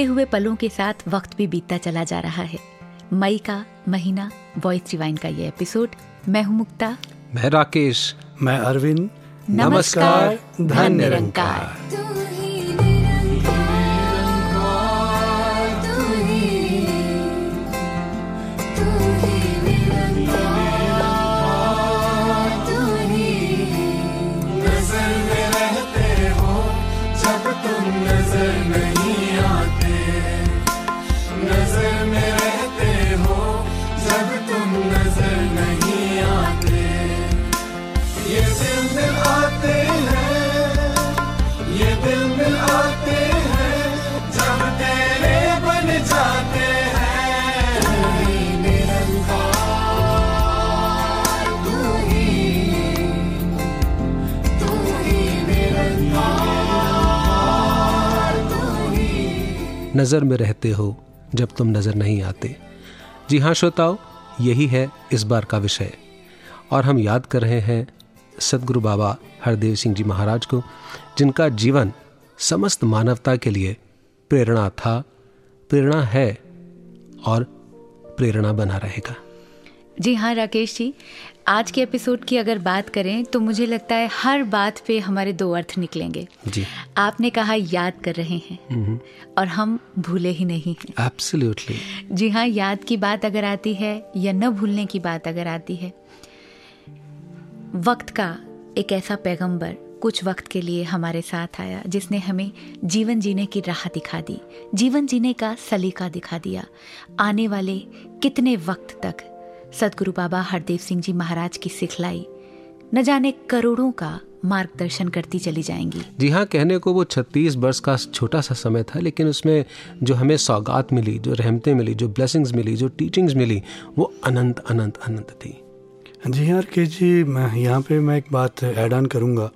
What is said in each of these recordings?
बीतते हुए पलों के साथ वक्त भी बीतता चला जा रहा है। मई का महीना वॉइस रिवाइन का ये एपिसोड मैं हूँ मुक्ता। मैं राकेश। मैं अरविंद। नमस्कार, धन निरंकार। नज़र में रहते हो जब तुम नज़र नहीं आते। जी हाँ श्रोताओ, यही है इस बार का विषय। और हम याद कर रहे हैं सदगुरु बाबा हरदेव सिंह जी महाराज को, जिनका जीवन समस्त मानवता के लिए प्रेरणा था, प्रेरणा है और प्रेरणा बना रहेगा। जी हाँ राकेश जी आज के एपिसोड की अगर बात करें तो मुझे लगता है हर बात पे हमारे दो अर्थ निकलेंगे। जी। आपने कहा याद कर रहे हैं और हम भूले ही नहीं हैं। एब्सोल्युटली जी हाँ याद की बात अगर आती है या न भूलने की बात अगर आती है वक्त का एक ऐसा पैगंबर कुछ वक्त के लिए हमारे साथ आया जिसने हमें जीवन जीने की राह दिखा दी जीवन जीने का सलीका दिखा दिया आने वाले कितने वक्त तक सदगुरु बाबा हरदेव सिंह जी महाराज की सिखलाई न जाने करोड़ों का मार्गदर्शन करती चली जाएँगी। जी हाँ कहने को वो छत्तीस वर्ष का छोटा सा समय था लेकिन उसमें जो हमें सौगात मिली जो रहमतें मिली जो ब्लेसिंग्स मिली जो टीचिंग्स मिली वो अनंत अनंत अनंत थी। जी हाँ के जी मैं यहाँ पे मैं एक बात ऐड ऑन करूँगा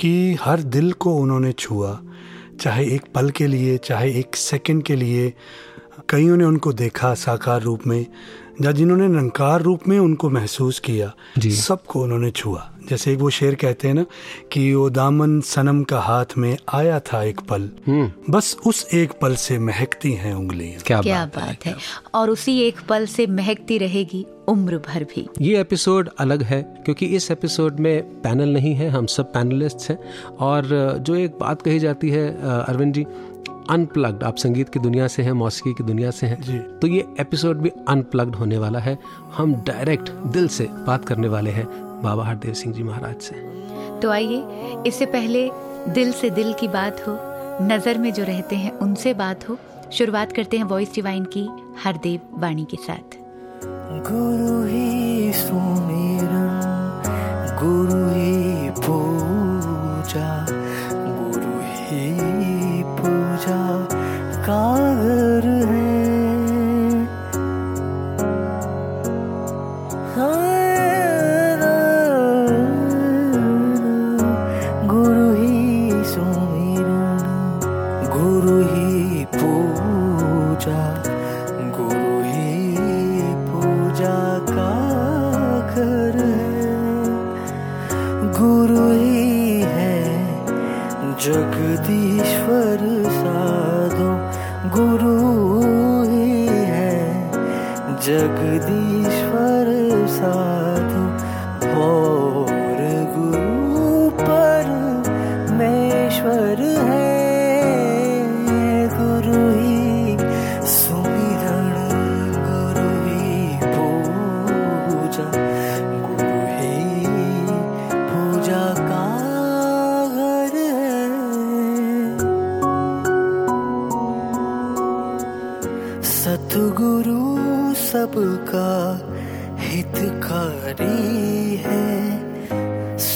कि हर दिल को उन्होंने छुआ चाहे एक पल के लिए चाहे एक सेकंड के लिए। कईयों ने उनको देखा साकार रूप में या जिन्होंने निरंकार रूप में उनको महसूस किया सबको उन्होंने छुआ। जैसे एक वो शेर कहते हैं ना कि वो दामन सनम का हाथ में आया था एक पल। बस उस एक पल से महकती हैं उंगलियाँ। क्या, क्या बात, बात है। और उसी एक पल से महकती रहेगी उम्र भर भी। ये एपिसोड अलग है क्योंकि इस एपिसोड में पैनल नहीं है हम सब पैनलिस्ट हैं। और जो एक बात कही जाती है अरविंद जी अनप्लग्ड आप संगीत की दुनिया से हैं मौसीकी की दुनिया से हैं तो ये एपिसोड भी अनप्लग्ड होने वाला है। हम डायरेक्ट दिल से बात करने वाले हैं बाबा हरदेव सिंह जी महाराज से। तो आइए इससे पहले दिल से दिल की बात हो नज़र में जो रहते हैं उनसे बात हो शुरुआत करते हैं वॉइस डिवाइन की हरदेव वाणी के साथ। गुरु ही सुमिरन गुरु ही पूजा।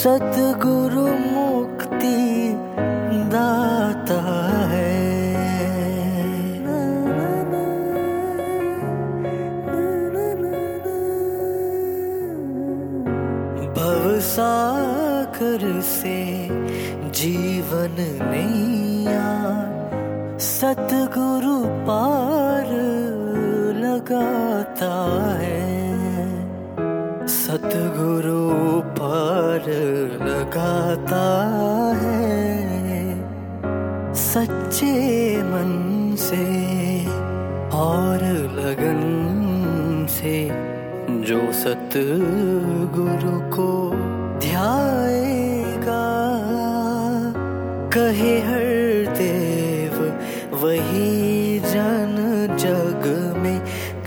सतगुरु मुक्ति दाता है। भवसागर से जीवन नैया सतगुरु पार लगाता है। सतगुरु जो सत गुरु को ध्याएगा कहे हर देव वही जन जग में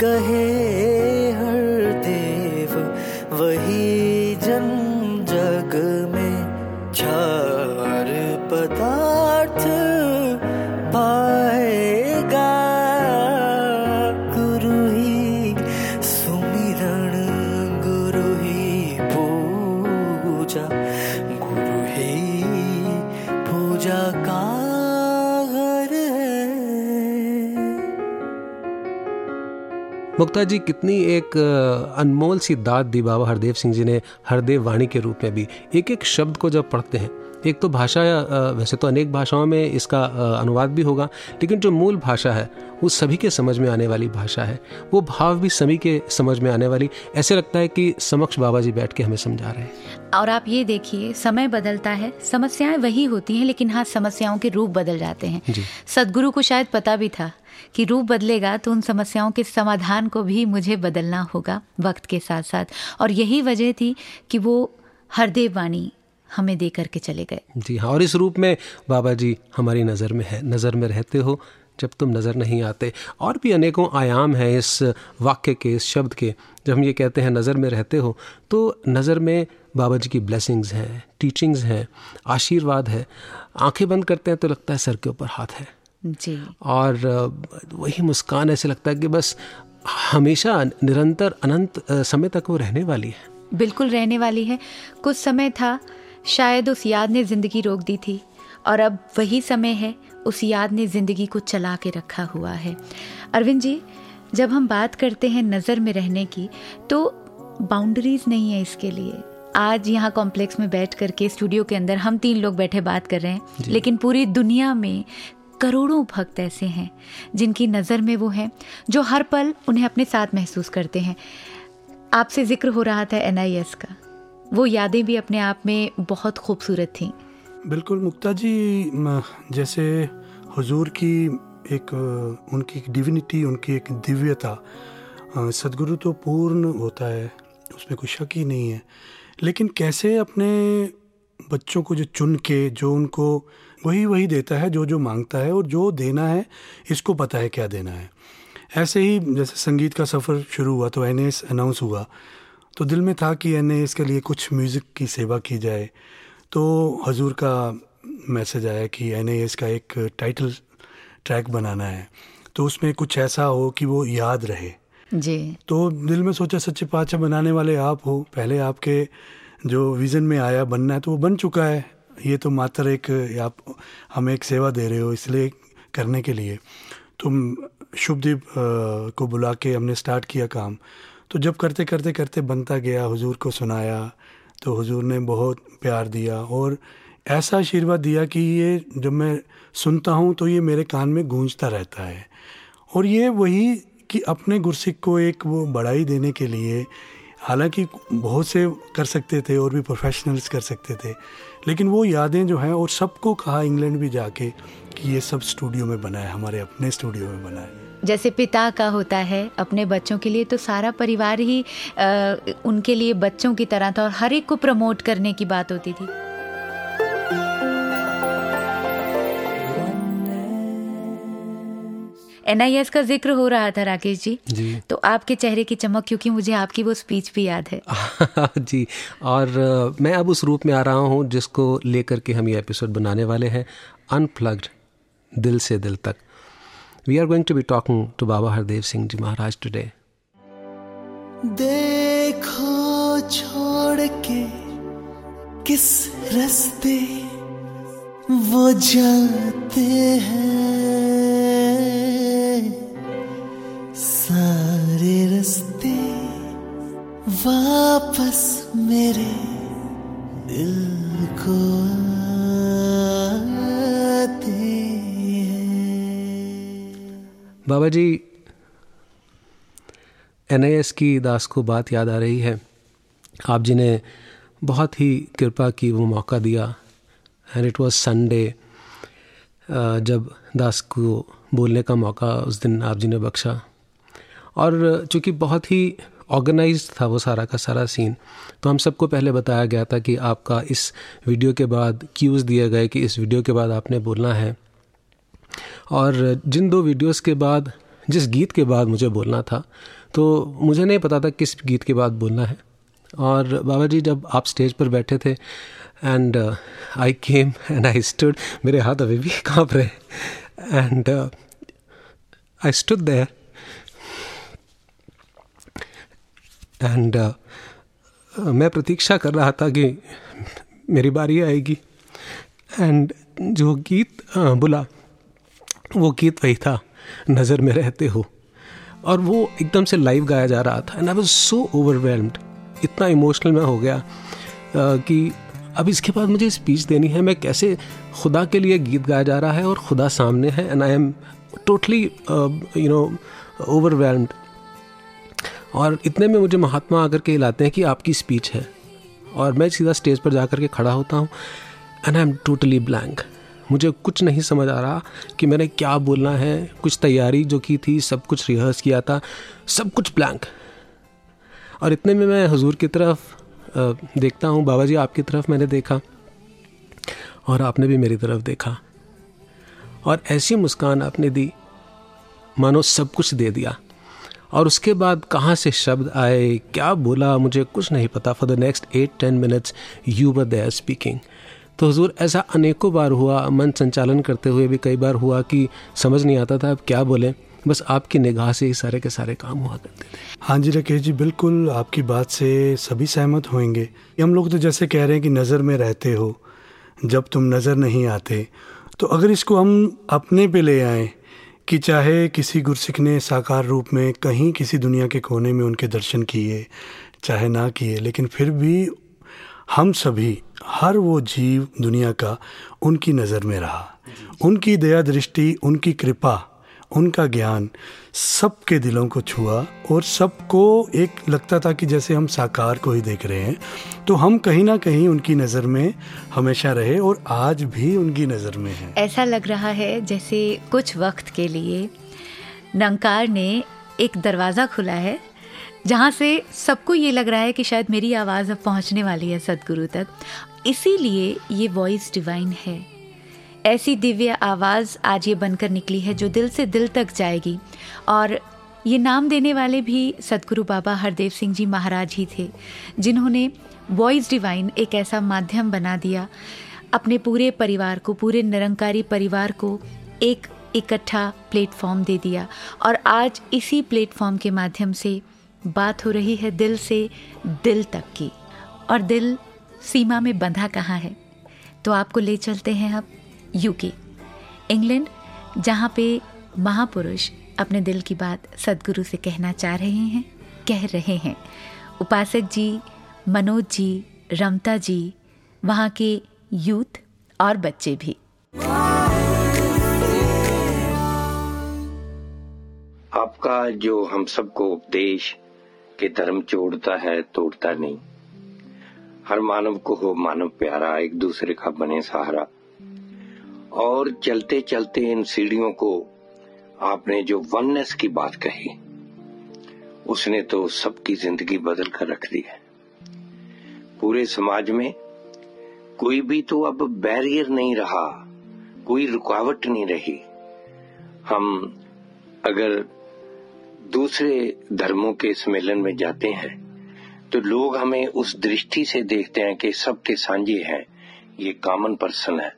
कहे मुक्ता जी कितनी एक अनमोल सी दात दी बाबा हरदेव सिंह जी ने हरदेव वाणी के रूप में भी एक एक शब्द को जब पढ़ते हैं एक तो भाषा वैसे तो अनेक भाषाओं में इसका अनुवाद भी होगा लेकिन जो मूल भाषा है वो सभी के समझ में आने वाली भाषा है वो भाव भी सभी के समझ में आने वाली ऐसे लगता है कि समक्ष बाबा जी बैठ के हमें समझा रहे हैं और आप ये देखिए समय बदलता है समस्याएँ वही होती हैं लेकिन हाँ समस्याओं के रूप बदल जाते हैं जी। सदगुरु को शायद पता भी था कि रूप बदलेगा तो उन समस्याओं के समाधान को भी मुझे बदलना होगा वक्त के साथ साथ और यही वजह थी कि वो हरदेव वाणी हमें दे करके चले गए। जी हाँ और इस रूप में बाबा जी हमारी नज़र में है, नज़र में रहते हो जब तुम नज़र नहीं आते। और भी अनेकों आयाम हैं इस वाक्य के, इस शब्द के। जब हम ये कहते हैं नज़र में रहते हो तो नज़र में बाबा जी की ब्लेसिंग्स हैं टीचिंग्स हैं, आशीर्वाद है। आँखें बंद करते हैं तो लगता है सर के ऊपर हाथ है। जी। और वही मुस्कान ऐसे लगता है कि बस हमेशा निरंतर अनंत समय तक वो रहने वाली है। बिल्कुल रहने वाली है। कुछ समय था शायद उस याद ने ज़िंदगी रोक दी थी और अब वही समय है उस याद ने ज़िंदगी को चला के रखा हुआ है। अरविंद जी जब हम बात करते हैं नज़र में रहने की तो बाउंड्रीज नहीं है इसके लिए। आज यहाँ कॉम्प्लेक्स में बैठ करके स्टूडियो के अंदर हम तीन लोग बैठे बात कर रहे हैं लेकिन पूरी दुनिया में करोड़ों भक्त ऐसे हैं, जिनकी नज़र में वो हैं, जो हर पल उन्हें अपने साथ महसूस करते हैं। आपसे ज़िक्र हो रहा था एनआईएस का। वो यादें भी अपने आप में बहुत खूबसूरत थीं। बिल्कुल, मुक्ता जी जैसे हुजूर की एक, उनकी एक डिविनिटी उनकी एक दिव्यता सदगुरु तो पूर्ण होता है, उसमें कोई शक ही नहीं है। लेकिन कैसे अपने बच्चों को जो चुन के, जो उनको वही वही देता है जो जो माँगता है और जो देना है इसको पता है क्या देना है। ऐसे ही जैसे संगीत का सफ़र शुरू हुआ तो एन अनाउंस हुआ। तो दिल में था कि एन के लिए कुछ म्यूज़िक की सेवा की जाए। तो हजूर का मैसेज आया कि एन का एक टाइटल ट्रैक बनाना है। तो उसमें कुछ ऐसा हो कि वो याद रहे। जी। तो दिल में सोचा सच्चे पाचा बनाने वाले आप हो। पहले आपके जो विज़न में आया बनना है तो वो बन चुका है। ये तो मात्र एक आप, हमें एक सेवा दे रहे हो इसलिए करने के लिए। तुम शुभदीप को बुला के हमने स्टार्ट किया काम। तो जब करते करते करते बनता गया, हुजूर को सुनाया तो हुजूर ने बहुत प्यार दिया और ऐसा आशीर्वाद दिया कि ये जब मैं सुनता हूँ तो ये मेरे कान में गूंजता रहता है। और ये वही कि अपने गुरसिक को एक वो बढ़ाई देने के लिए, हालाँकि बहुत से कर सकते थे और भी प्रोफेशनल्स कर सकते थे लेकिन वो यादें जो हैं और सबको कहा इंग्लैंड भी जाके कि ये सब स्टूडियो में बना है हमारे अपने स्टूडियो में बना है जैसे पिता का होता है अपने बच्चों के लिए तो सारा परिवार ही आ, उनके लिए बच्चों की तरह था और हर एक को प्रमोट करने की बात होती थी। एनआईएस का ज़िक्र हो रहा था राकेश जी। जी। तो आपके चेहरे की चमक क्योंकि मुझे आपकी वो स्पीच भी याद है। जी और मैं अब उस रूप में आ रहा हूँ जिसको लेकर के हम ये एपिसोड बनाने वाले हैं अनप्लग्ड दिल से दिल तक। We are going to be talking to Baba Hardev Singh ji Maharaj today देखो छोड़ के किस रस्ते वो जाते हैं। रास्ते वापस मेरे दिल को बाबा जी एन की दास को बात याद आ रही है। आप जी ने बहुत ही कृपा की वो मौका दिया। एंड इट वाज संडे जब दास को बोलने का मौका उस दिन आप जी ने बख्शा। और चूँकि बहुत ही ऑर्गेनाइज था वो सारा का सारा सीन तो हम सबको पहले बताया गया था कि आपका इस वीडियो के बाद क्यूज़ दिए गए कि इस वीडियो के बाद आपने बोलना है। और जिन दो वीडियोस के बाद, जिस गीत के बाद मुझे बोलना था तो मुझे नहीं पता था किस गीत के बाद बोलना है। और बाबा जी जब आप स्टेज पर बैठे थे and I came and I stood मेरे हाथ अभी भी काँप रहे and I stood there and uh, मैं प्रतीक्षा कर रहा था कि मेरी बारी आएगी। एंड जो गीत uh, बुला वो गीत वही था नज़र में रहते हो। और वो एकदम से लाइव गाया जा रहा था। And I was so overwhelmed इतना इमोशनल मैं हो गया कि अब इसके बाद मुझे स्पीच देनी है मैं कैसे खुदा के लिए गीत गाया जा रहा है और खुदा सामने है। And I am totally you know overwhelmed और इतने में मुझे महात्मा आकर के हिलाते हैं कि आपकी स्पीच है। और मैं सीधा स्टेज पर जा कर के खड़ा होता हूँ and I am totally blank मुझे कुछ नहीं समझ आ रहा कि मैंने क्या बोलना है, कुछ तैयारी जो की थी, सब कुछ रिहर्स किया था, सब कुछ ब्लैंक और इतने में मैं हजूर की तरफ़ देखता हूँ, बाबा जी आपकी तरफ़ मैंने देखा, और आपने भी मेरी तरफ़ देखा। और ऐसी मुस्कान आपने दी, मानो सब कुछ दे दिया। और उसके बाद कहाँ से शब्द आए, क्या बोला, मुझे कुछ नहीं पता। For the next eight ten minutes you were there speaking तो हजूर, ऐसा अनेकों बार हुआ, मन संचालन करते हुए भी कई बार हुआ कि समझ नहीं आता था अब क्या बोलें। बस आपकी निगाह से ही सारे के सारे काम हुआ करते थे। हाँ जी राकेश जी, बिल्कुल आपकी बात से सभी सहमत होंगे हम लोग तो जैसे कह रहे हैं कि नज़र में रहते हो, जब तुम नज़र नहीं आते तो अगर इसको हम अपने पे ले आए कि चाहे किसी गुरसिख ने साकार रूप में कहीं किसी दुनिया के कोने में उनके दर्शन किए चाहे ना किए लेकिन फिर भी हम सभी हर वो जीव दुनिया का उनकी नज़र में रहा। उनकी दया दृष्टि उनकी कृपा उनका ज्ञान सबके दिलों को छुआ और सबको एक लगता था कि जैसे हम साकार को ही देख रहे हैं तो हम कहीं ना कहीं उनकी नज़र में हमेशा रहे और आज भी उनकी नज़र में है। ऐसा लग रहा है जैसे कुछ वक्त के लिए नंकार ने एक दरवाज़ा खुला है, जहाँ से सबको ये लग रहा है कि शायद मेरी आवाज़ अब पहुँचने वाली है सदगुरु तक। इसीलिए ये वॉइस डिवाइन है। ऐसी दिव्य आवाज़ आज ये बनकर निकली है जो दिल से दिल तक जाएगी। और ये नाम देने वाले भी सदगुरु बाबा हरदेव सिंह जी महाराज ही थे, जिन्होंने वॉइस डिवाइन एक ऐसा माध्यम बना दिया। अपने पूरे परिवार को, पूरे निरंकारी परिवार को एक इकट्ठा प्लेटफॉर्म दे दिया। और आज इसी प्लेटफॉर्म के माध्यम से बात हो रही है दिल से दिल तक की। और दिल सीमा में बंधा कहाँ है? तो आपको ले चलते हैं अब। यूके। इंग्लैंड, जहाँ पे महापुरुष अपने दिल की बात सदगुरु से कहना चाह रहे हैं, कह रहे हैं। उपासक जी, मनोज जी, रमता जी, वहाँ के यूथ और बच्चे भी। आपका जो हम सबको उपदेश के धर्म जोड़ता है, तोड़ता नहीं। हर मानव को हो मानव प्यारा, एक दूसरे का बने सहारा। और चलते चलते इन सीढ़ियों को आपने जो वननेस की बात कही, उसने तो सबकी ज़िंदगी बदल कर रख दी है। पूरे समाज में कोई भी तो अब बैरियर नहीं रहा, कोई रुकावट नहीं रही। हम अगर दूसरे धर्मों के सम्मेलन में जाते हैं तो लोग हमें उस दृष्टि से देखते हैं कि सबके सांझे हैं, ये कॉमन पर्सन है।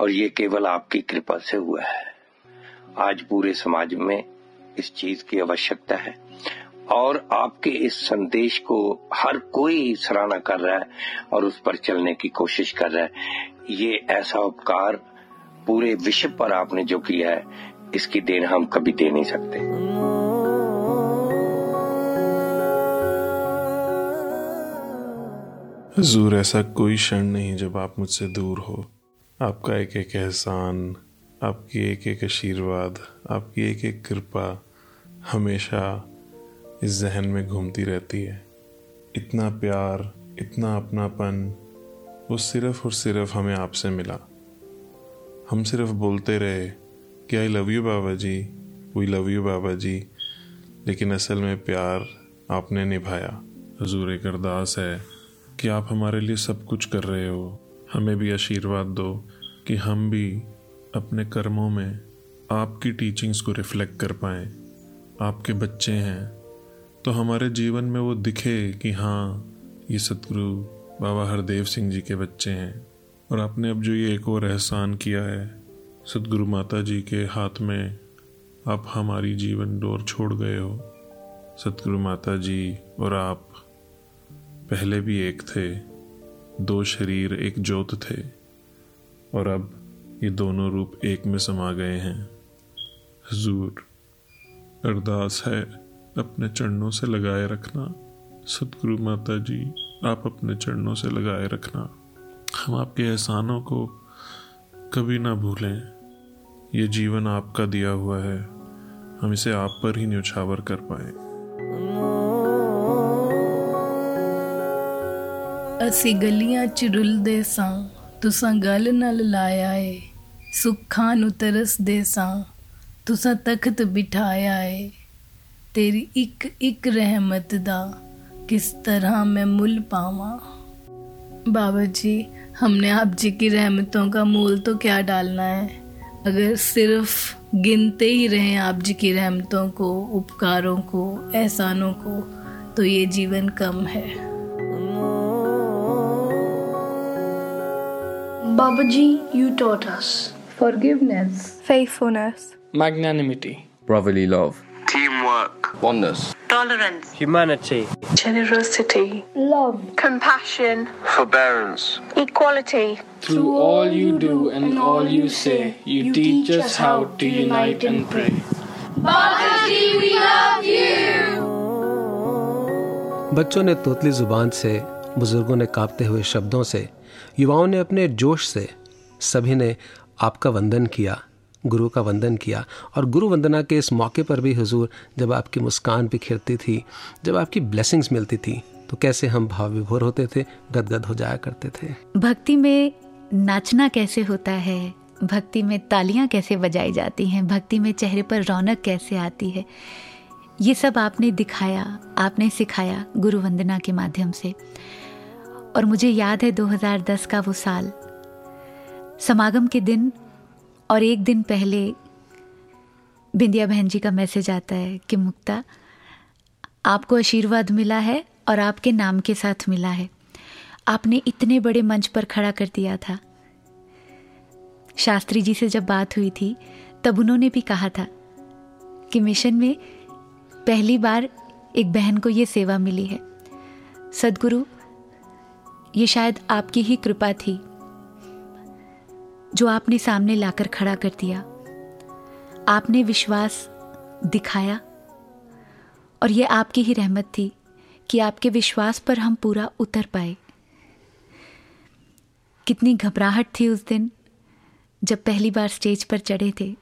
और ये केवल आपकी कृपा से हुआ है। आज पूरे समाज में इस चीज़ की आवश्यकता है। और आपके इस संदेश को हर कोई सराहना कर रहा है और उस पर चलने की कोशिश कर रहा है। ये ऐसा उपकार पूरे विश्व पर आपने जो किया है, इसकी देन हम कभी दे नहीं सकते। हजूर, ऐसा कोई क्षण नहीं जब आप मुझसे दूर हो। आपका एक एक एहसान, आपकी एक एक आशीर्वाद, आपकी एक एक कृपा हमेशा इस जहन में घूमती रहती है। इतना प्यार, इतना अपनापन, वो सिर्फ़ और सिर्फ़ हमें आपसे मिला। हम सिर्फ़ बोलते रहे कि I love you Baba ji we love you Baba ji, लेकिन असल में प्यार आपने निभाया। हजूर एक अरदास है कि आप हमारे लिए सब कुछ कर रहे हो। हमें भी आशीर्वाद दो कि हम भी अपने कर्मों में आपकी टीचिंग्स को रिफ्लेक्ट कर पाए। आपके बच्चे हैं तो हमारे जीवन में वो दिखे कि हाँ ये सतगुरु बाबा हरदेव सिंह जी के बच्चे हैं। और आपने अब जो ये एक और एहसान किया है, सतगुरु माता जी के हाथ में आप हमारी जीवन डोर छोड़ गए हो। सतगुरु माता जी और आप पहले भी एक थे। दो शरीर, एक ज्योत थे। और अब ये दोनों रूप एक में समा गए हैं। हजूर, अरदास है अपने चरणों से लगाए रखना। सतगुरु माता जी, आप अपने चरणों से लगाए रखना। हम आपके एहसानों को कभी ना भूलें। ये जीवन आपका दिया हुआ है। हम इसे आप पर ही न्यौछावर कर पाए। ਅਸੀਂ ਗਲੀਆਂ ਚ ਰੁਲਦੇ ਸਾਂ ਤੁਸਾਂ ਗੱਲ ਨਾਲ ਲਾਇਆ ਏ ਸੁੱਖਾਂ ਨੂੰ ਤਰਸਦੇ ਸਾਂ ਤੁਸਾਂ ਤਖਤ ਬਿਠਾਇਆ ਏ तेरी एक एक रहमत दा किस तरह मैं मुल पावा बाबा जी हमने आप जी की रहमतों का मूल तो क्या डालना है अगर सिर्फ गिनते ही रहें आप जी की रहमतों को उपकारों को एहसानों को तो ये जीवन कम है Babaji, you taught us forgiveness, faithfulness, magnanimity, brotherly love, teamwork, oneness, tolerance, humanity, generosity, love, compassion, forbearance, equality. Through all you do and all you say, you teach us how to unite and pray. Babaji, we love you! बच्चों ने तोतली जुबान से बुजुर्गों ने कांपते हुए शब्दों से युवाओं ने अपने जोश से सभी ने आपका वंदन किया, गुरु का वंदन किया। और गुरु वंदना के इस मौके पर भी हुजूर, जब आपकी मुस्कान बिखरती थी, जब आपकी ब्लेसिंग्स मिलती थी तो कैसे हम भाव विभोर होते थे, गदगद हो जाया करते थे। भक्ति में नाचना कैसे होता है? भक्ति में तालियाँ कैसे बजाई जाती हैं? भक्ति में चेहरे पर रौनक कैसे आती है? ये सब आपने दिखाया, आपने सिखाया गुरु वंदना के माध्यम से। और मुझे याद है 2010 का वो साल। समागम के दिन और एक दिन पहले बिंदिया बहन जी का मैसेज आता है कि मुक्ता, आपको आशीर्वाद मिला है और आपके नाम के साथ मिला है। आपने इतने बड़े मंच पर खड़ा कर दिया था। शास्त्री जी से जब बात हुई थी, तब उन्होंने भी कहा था कि मिशन में पहली बार एक बहन को ये सेवा मिली है। सदगुरु ये शायद आपकी ही कृपा थी, जो आपने सामने लाकर खड़ा कर दिया। आपने विश्वास दिखाया और ये आपकी ही रहमत थी कि आपके विश्वास पर हम पूरा उतर पाए। कितनी घबराहट थी उस दिन, जब पहली बार स्टेज पर चढ़े थे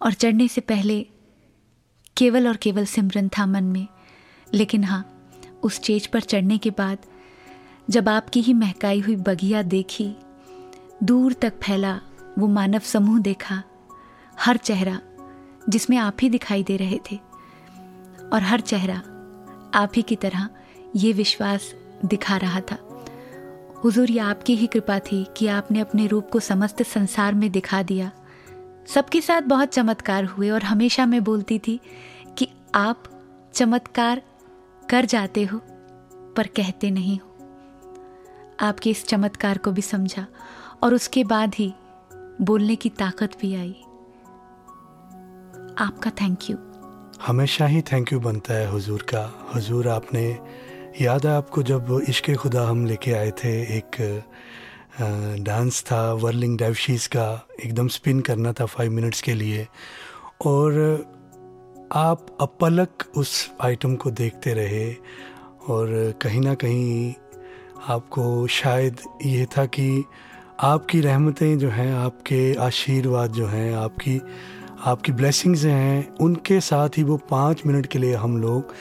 और चढ़ने से पहले केवल और केवल सिमरन था मन में, लेकिन हाँ उस स्टेज पर चढ़ने के बाद जब आपकी ही महकाई हुई बगिया देखी, दूर तक फैला वो मानव समूह देखा, हर चेहरा जिसमें आप ही दिखाई दे रहे थे, और हर चेहरा आप ही की तरह ये विश्वास दिखा रहा था। हुजूर, ये आपकी ही कृपा थी कि आपने अपने रूप को समस्त संसार में दिखा दिया। सबके साथ बहुत चमत्कार हुए, और हमेशा मैं बोलती थी कि आप चमत्कार कर जाते हो, पर कहते नहीं हो। आपके इस चमत्कार को भी समझा और उसके बाद ही बोलने की ताकत भी आई। आपका थैंक यू हमेशा ही थैंक यू बनता है हुजूर का। हुजूर, आपने याद है आपको जब इश्क खुदा हम लेके आए थे, एक डांस था वर्लिंग डेवशीज का, एकदम स्पिन करना था फाइव मिनट्स के लिए। और आप अपलक उस आइटम को देखते रहे और कहीं ना कहीं आपको शायद ये था कि आपकी रहमतें जो हैं, आपके आशीर्वाद जो हैं, आपकी आपकी ब्लेसिंग्स हैं, उनके साथ ही वो पाँच मिनट के लिए हम लोग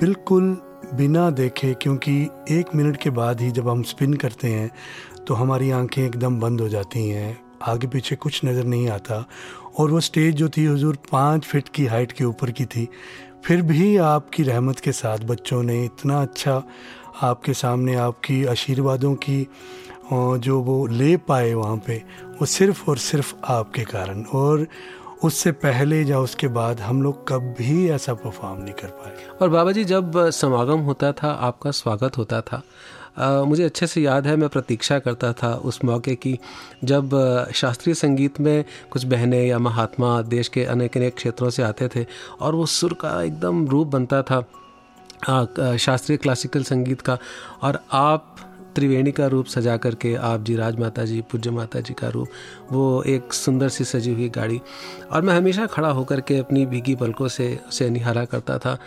बिल्कुल बिना देखे, क्योंकि एक मिनट के बाद ही जब हम स्पिन करते हैं तो हमारी आँखें एकदम बंद हो जाती हैं। आगे पीछे कुछ नज़र नहीं आता। और वो स्टेज जो थी हजूर पाँच फिट की हाइट के ऊपर की थी। फिर भी आपकी रहमत के साथ बच्चों ने इतना अच्छा आपके सामने आपकी आशीर्वादों की जो वो ले पाए वहाँ पे वो सिर्फ़ और सिर्फ़ आपके कारण। और उससे पहले या उसके बाद हम लोग कभी ऐसा परफॉर्म नहीं कर पाए। और बाबा जी जब समागम होता था आपका स्वागत होता था आ, मुझे अच्छे से याद है मैं प्रतीक्षा करता था उस मौके की जब शास्त्रीय संगीत में कुछ बहनें या महात्मा देश के अनेक अनेक क्षेत्रों से आते थे और वो सुर का एकदम रूप बनता था। शास्त्रीय क्लासिकल संगीत का और आप त्रिवेणी का रूप सजा करके आप जी राज माता जी, पूज्य माता जी का रूप, वो एक सुंदर सी सजी हुई गाड़ी। और मैं हमेशा खड़ा होकर के अपनी भीगी पलकों से उसे निहारा करता था।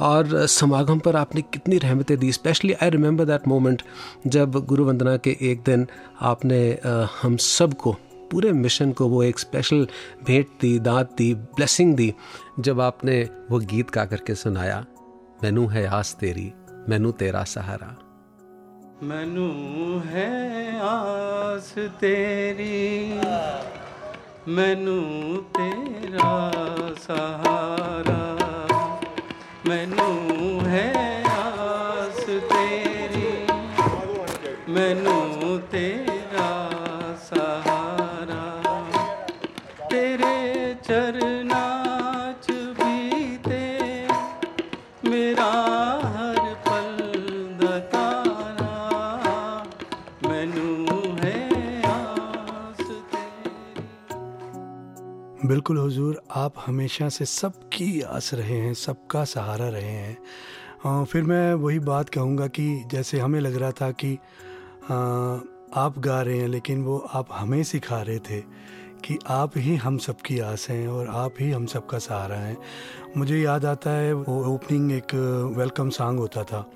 और समागम पर आपने कितनी रहमतें दी। Specially I remember that moment जब गुरु वंदना के एक दिन आपने हम सबको पूरे मिशन को वो एक स्पेशल भेंट दी, दांत दी ब्लेसिंग दी, जब आपने वो गीत गा करके सुनाया। मैनू है आस तेरी मैनू तेरा सहारा मैनू है आस तेरी मैनू तेरा सहारा मैनू है आस तेरी मैनू तेरा सहारा तेरे चरना बिल्कुल हुजूर आप हमेशा से सबकी आस रहे हैं सबका सहारा रहे हैं। आ, फिर मैं वही बात कहूँगा कि जैसे हमें लग रहा था कि आ, आप गा रहे हैं लेकिन वो आप हमें सिखा रहे थे कि आप ही हम सबकी आस हैं और आप ही हम सबका सहारा हैं। मुझे याद आता है वो ओपनिंग एक वेलकम सॉन्ग होता था।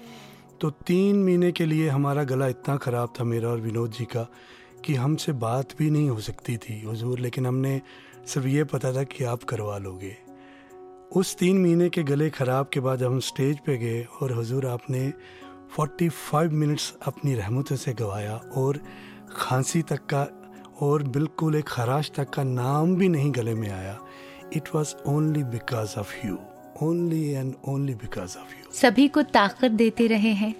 तो तीन महीने के लिए हमारा गला इतना ख़राब था मेरा और विनोद जी का कि हमसे बात भी नहीं हो सकती थी हजूर लेकिन हमने सिर्फ़ ये पता था कि आप करवा लोगे। उस तीन महीने के गले ख़राब के बाद हम स्टेज पे गए और हुजूर आपने 45 मिनट्स अपनी रहमतों से गवाया और खांसी तक का और बिल्कुल एक खराश तक का नाम भी नहीं गले में आया। It was only because of you only and only because of you सभी को ताकत देते रहे हैं।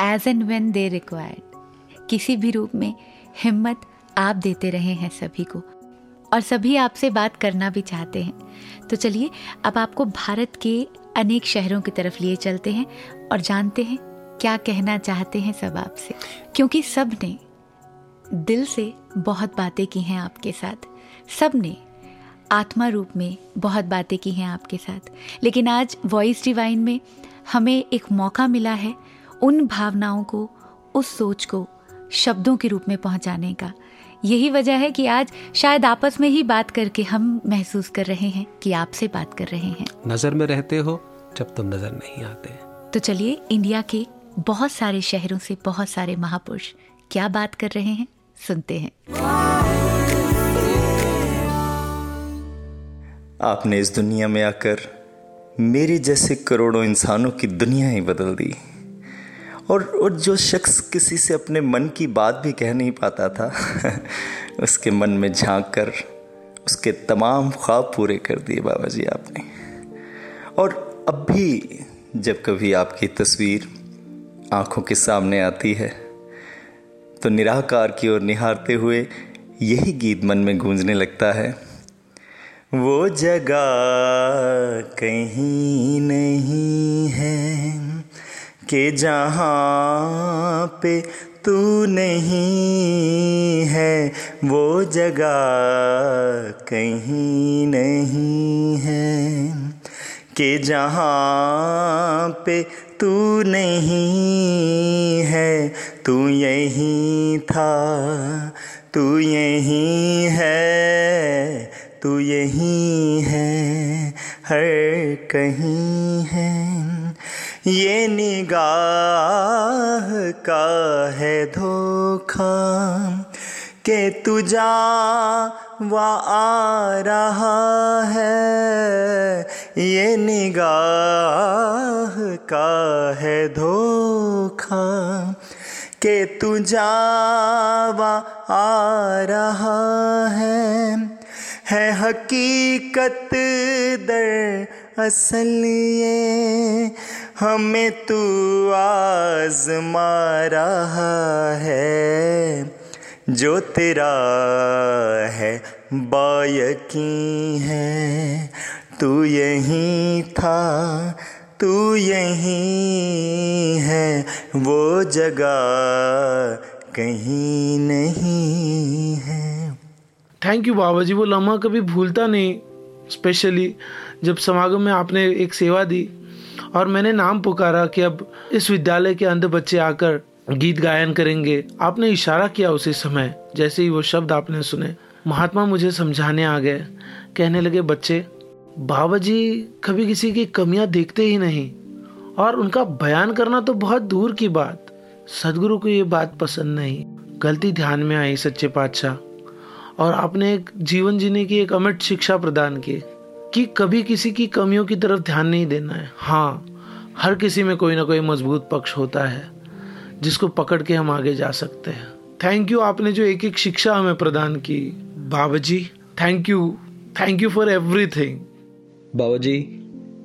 As and when they required किसी भी रूप में हिम्मत आप देते रहे हैं सभी को। और सभी आपसे बात करना भी चाहते हैं। तो चलिए, अब आपको भारत के अनेक शहरों की तरफ़ लिए चलते हैं और जानते हैं क्या कहना चाहते हैं सब आपसे। क्योंकि सबने दिल से बहुत बातें की हैं आपके साथ। सबने आत्मा रूप में बहुत बातें की हैं आपके साथ। लेकिन आज वॉइस डिवाइन में हमें एक मौका मिला है उन भावनाओं को, उस सोच को, शब्दों के रूप में पहुँचाने का। यही वजह है कि आज शायद आपस में ही बात करके हम महसूस कर रहे हैं कि आपसे बात कर रहे हैं। नज़र में रहते हो जब तुम नज़र नहीं आते। तो चलिए इंडिया के बहुत सारे शहरों से बहुत सारे महापुरुष क्या बात कर रहे हैं सुनते हैं। आपने इस दुनिया में आकर मेरे जैसे करोड़ों इंसानों की दुनिया ही बदल दी। और और जो शख्स किसी से अपने मन की बात भी कह नहीं पाता था, उसके मन में झाँक कर उसके तमाम ख्वाब पूरे कर दिए बाबा जी आपने। और अब भी जब कभी आपकी तस्वीर आँखों के सामने आती है तो निराकार की ओर निहारते हुए यही गीत मन में गूंजने लगता है, वो जगह कहीं नहीं है कि जहाँ पे तू नहीं है, वो जगह कहीं नहीं है। कि जहाँ पे तू नहीं है, तू यहीं था, तू यहीं है, तू यहीं है, हर कहीं है। ये निगाह का है धोखा के तू जा वा आ रहा है। ये निगाह का है धोखा के तू जावा आ रहा है। है हकीकत दर असल ये हमें तू आजमा रहा है, जो तेरा है, बायकी है। तू यहीं था, तू यहीं है, वो जगह कहीं नहीं है। Thank you Baba ji. वो लम्हा कभी भूलता नहीं स्पेशली जब समागम में आपने एक सेवा दी और मैंने नाम पुकारा कि अब इस विद्यालय के अंध बच्चे आकर गीत गायन करेंगे। आपने इशारा किया उसी समय, जैसे ही वो शब्द आपने सुने। महात्मा मुझे समझाने आ गए। कहने लगे, बच्चे बाबा जी कभी किसी की कमियाँ देखते ही नहीं। और उनका बयान करना तो बहुत दूर की बात। सदगुरु को ये बात पसंद नहीं। गलती ध्यान में आई सच्चे पातशाह। और आपने एक जीवन जीने की एक अमिट शिक्षा प्रदान की। कि कभी किसी की कमियों की तरफ़ ध्यान नहीं देना है। हाँ हर किसी में कोई ना कोई मज़बूत पक्ष होता है, जिसको पकड़ के हम आगे जा सकते हैं। थैंक यू आपने जो एक एक शिक्षा हमें प्रदान की। Baba ji thank you thank you for everything Baba ji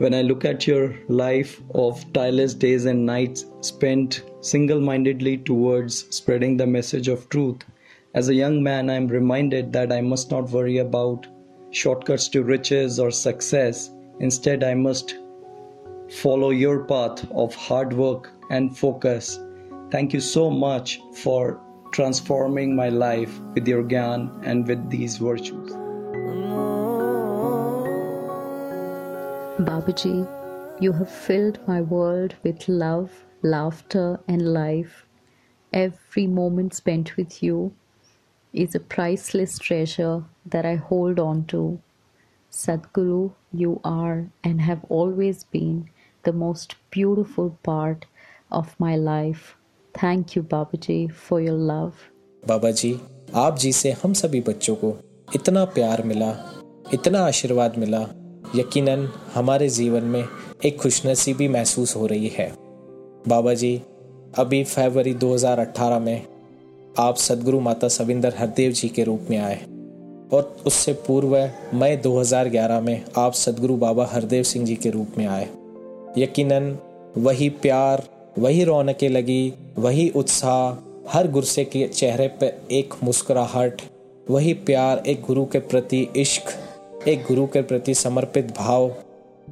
when I look at your life of tireless days and night spend single mindedly towards spreading the message of truth as a man I am reminded that I must not worry about shortcuts to riches or success. Instead, I must follow your path of hard work and focus. Thank you so much for transforming my life with your gyan and with these virtues. Babaji, you have filled my world with love, laughter, and life. Every moment spent with you is a priceless treasure that I hold on to. Sadhguru, you are and have always been the most beautiful part of my life. Thank you, Babaji, for your love. Baba ji आप जी से हम सभी बच्चों को इतना प्यार मिला इतना आशीर्वाद मिला यकीनन हमारे जीवन में एक खुशनसीबी महसूस हो रही है बाबा जी अभी फरवरी 2018 में आप सदगुरु माता सविंदर हरदेव जी के रूप में आए। और उससे पूर्व मई 2011 में आप सदगुरु बाबा हरदेव सिंह जी के रूप में आए। यकीनन, वही प्यार, वही रौनकें लगी, वही उत्साह, हर गुस्से के चेहरे पर एक मुस्कुराहट, वही प्यार एक गुरु के प्रति इश्क, एक गुरु के प्रति समर्पित भाव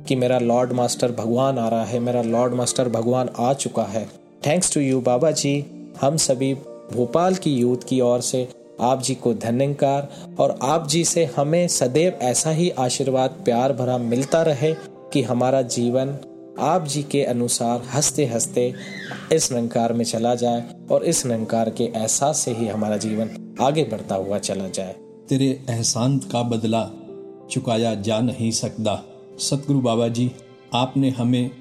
कि मेरा लॉर्ड मास्टर भगवान आ रहा है, मेरा लॉर्ड मास्टर भगवान आ चुका है। Thanks to you Baba ji, हम सभी भोपाल की यूथ की ओर से आप जी को धन्यकार और आप जी से हमें सदैव ऐसा ही आशीर्वाद, प्यार भरा मिलता रहे कि हमारा जीवन आप जी के अनुसार हँसते हँसते इस निरंकार में चला जाए और इस निरंकार के एहसास से ही हमारा जीवन आगे बढ़ता हुआ चला जाए। तेरे एहसान का बदला चुकाया जा नहीं सकता। सतगुरु बाबा जी, आपने हमें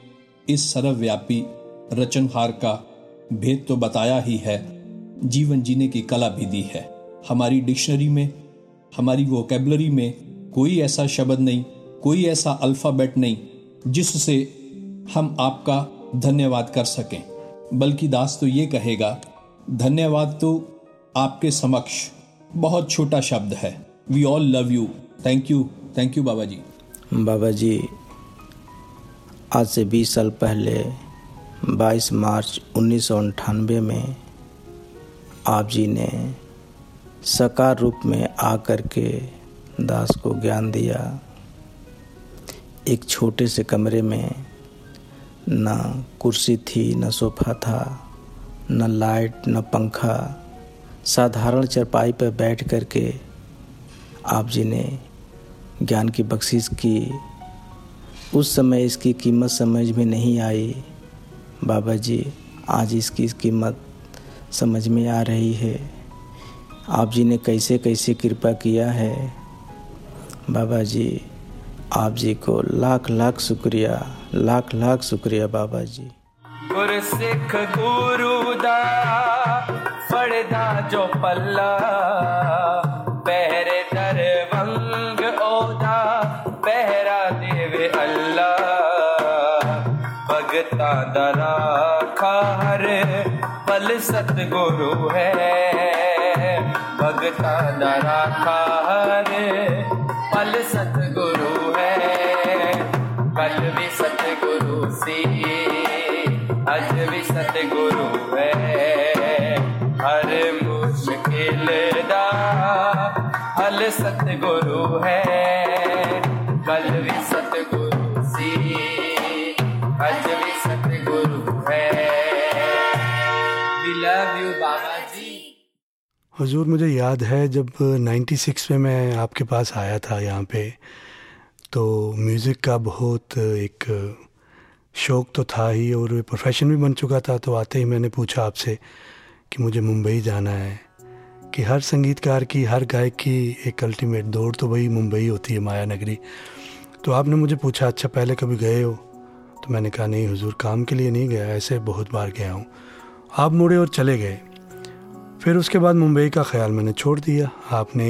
इस सर्वव्यापी रचनहार का भेद तो बताया ही है। जीवन जीने की कला भी दी है। हमारी डिक्शनरी में, हमारी वोकेबलरी में कोई ऐसा शब्द नहीं, कोई ऐसा अल्फ़ाबेट नहीं, जिससे हम आपका धन्यवाद कर सकें। बल्कि दास तो ये कहेगा, धन्यवाद तो आपके समक्ष बहुत छोटा शब्द है। We all love you thank you thank you Baba ji. Baba ji, आज से 20 साल पहले 22 मार्च उन्नीस में आप जी ने सकार रूप में आकर के दास को ज्ञान दिया। एक छोटे से कमरे में न कुर्सी थी, न सोफा था, न लाइट, न पंखा। साधारण चरपाई पर बैठ कर के आप जी ने ज्ञान की बख्शिश की। उस समय इसकी कीमत समझ में नहीं आई। बाबा जी, आज इसकी कीमत समझ में आ रही है। आप जी ने कैसे कैसे कृपा किया है? बाबा जी, आप जी को लाख लाख शुक्रिया, लाख लाख शुक्रिया बाबा जी। गुर सिख गुरु दा जो पल्ला, पैर पल सतगुरु है। भगता राखा हरे पल सतगुरु है। कल भी सतगुरु सी। अज भी सतगुरु है। हर मुश्किल दा हल सतगुरु है। कल भी सतगुरु सी। अज भी हुजूर, मुझे याद है जब 96 में मैं आपके पास आया था यहाँ पे तो म्यूज़िक का बहुत एक शौक़ तो था ही और प्रोफेशन भी बन चुका था तो आते ही मैंने पूछा आपसे कि मुझे मुंबई जाना है, कि हर संगीतकार की, हर गायक की एक अल्टीमेट दौड़ तो वही मुंबई होती है माया नगरी तो आपने मुझे पूछा अच्छा पहले कभी गए हो? तो मैंने कहा, नहीं हुजूर, काम के लिए नहीं गया, ऐसे बहुत बार गया हूँ। आप मुड़े और चले गए। फिर उसके बाद मुंबई का ख्याल मैंने छोड़ दिया। आपने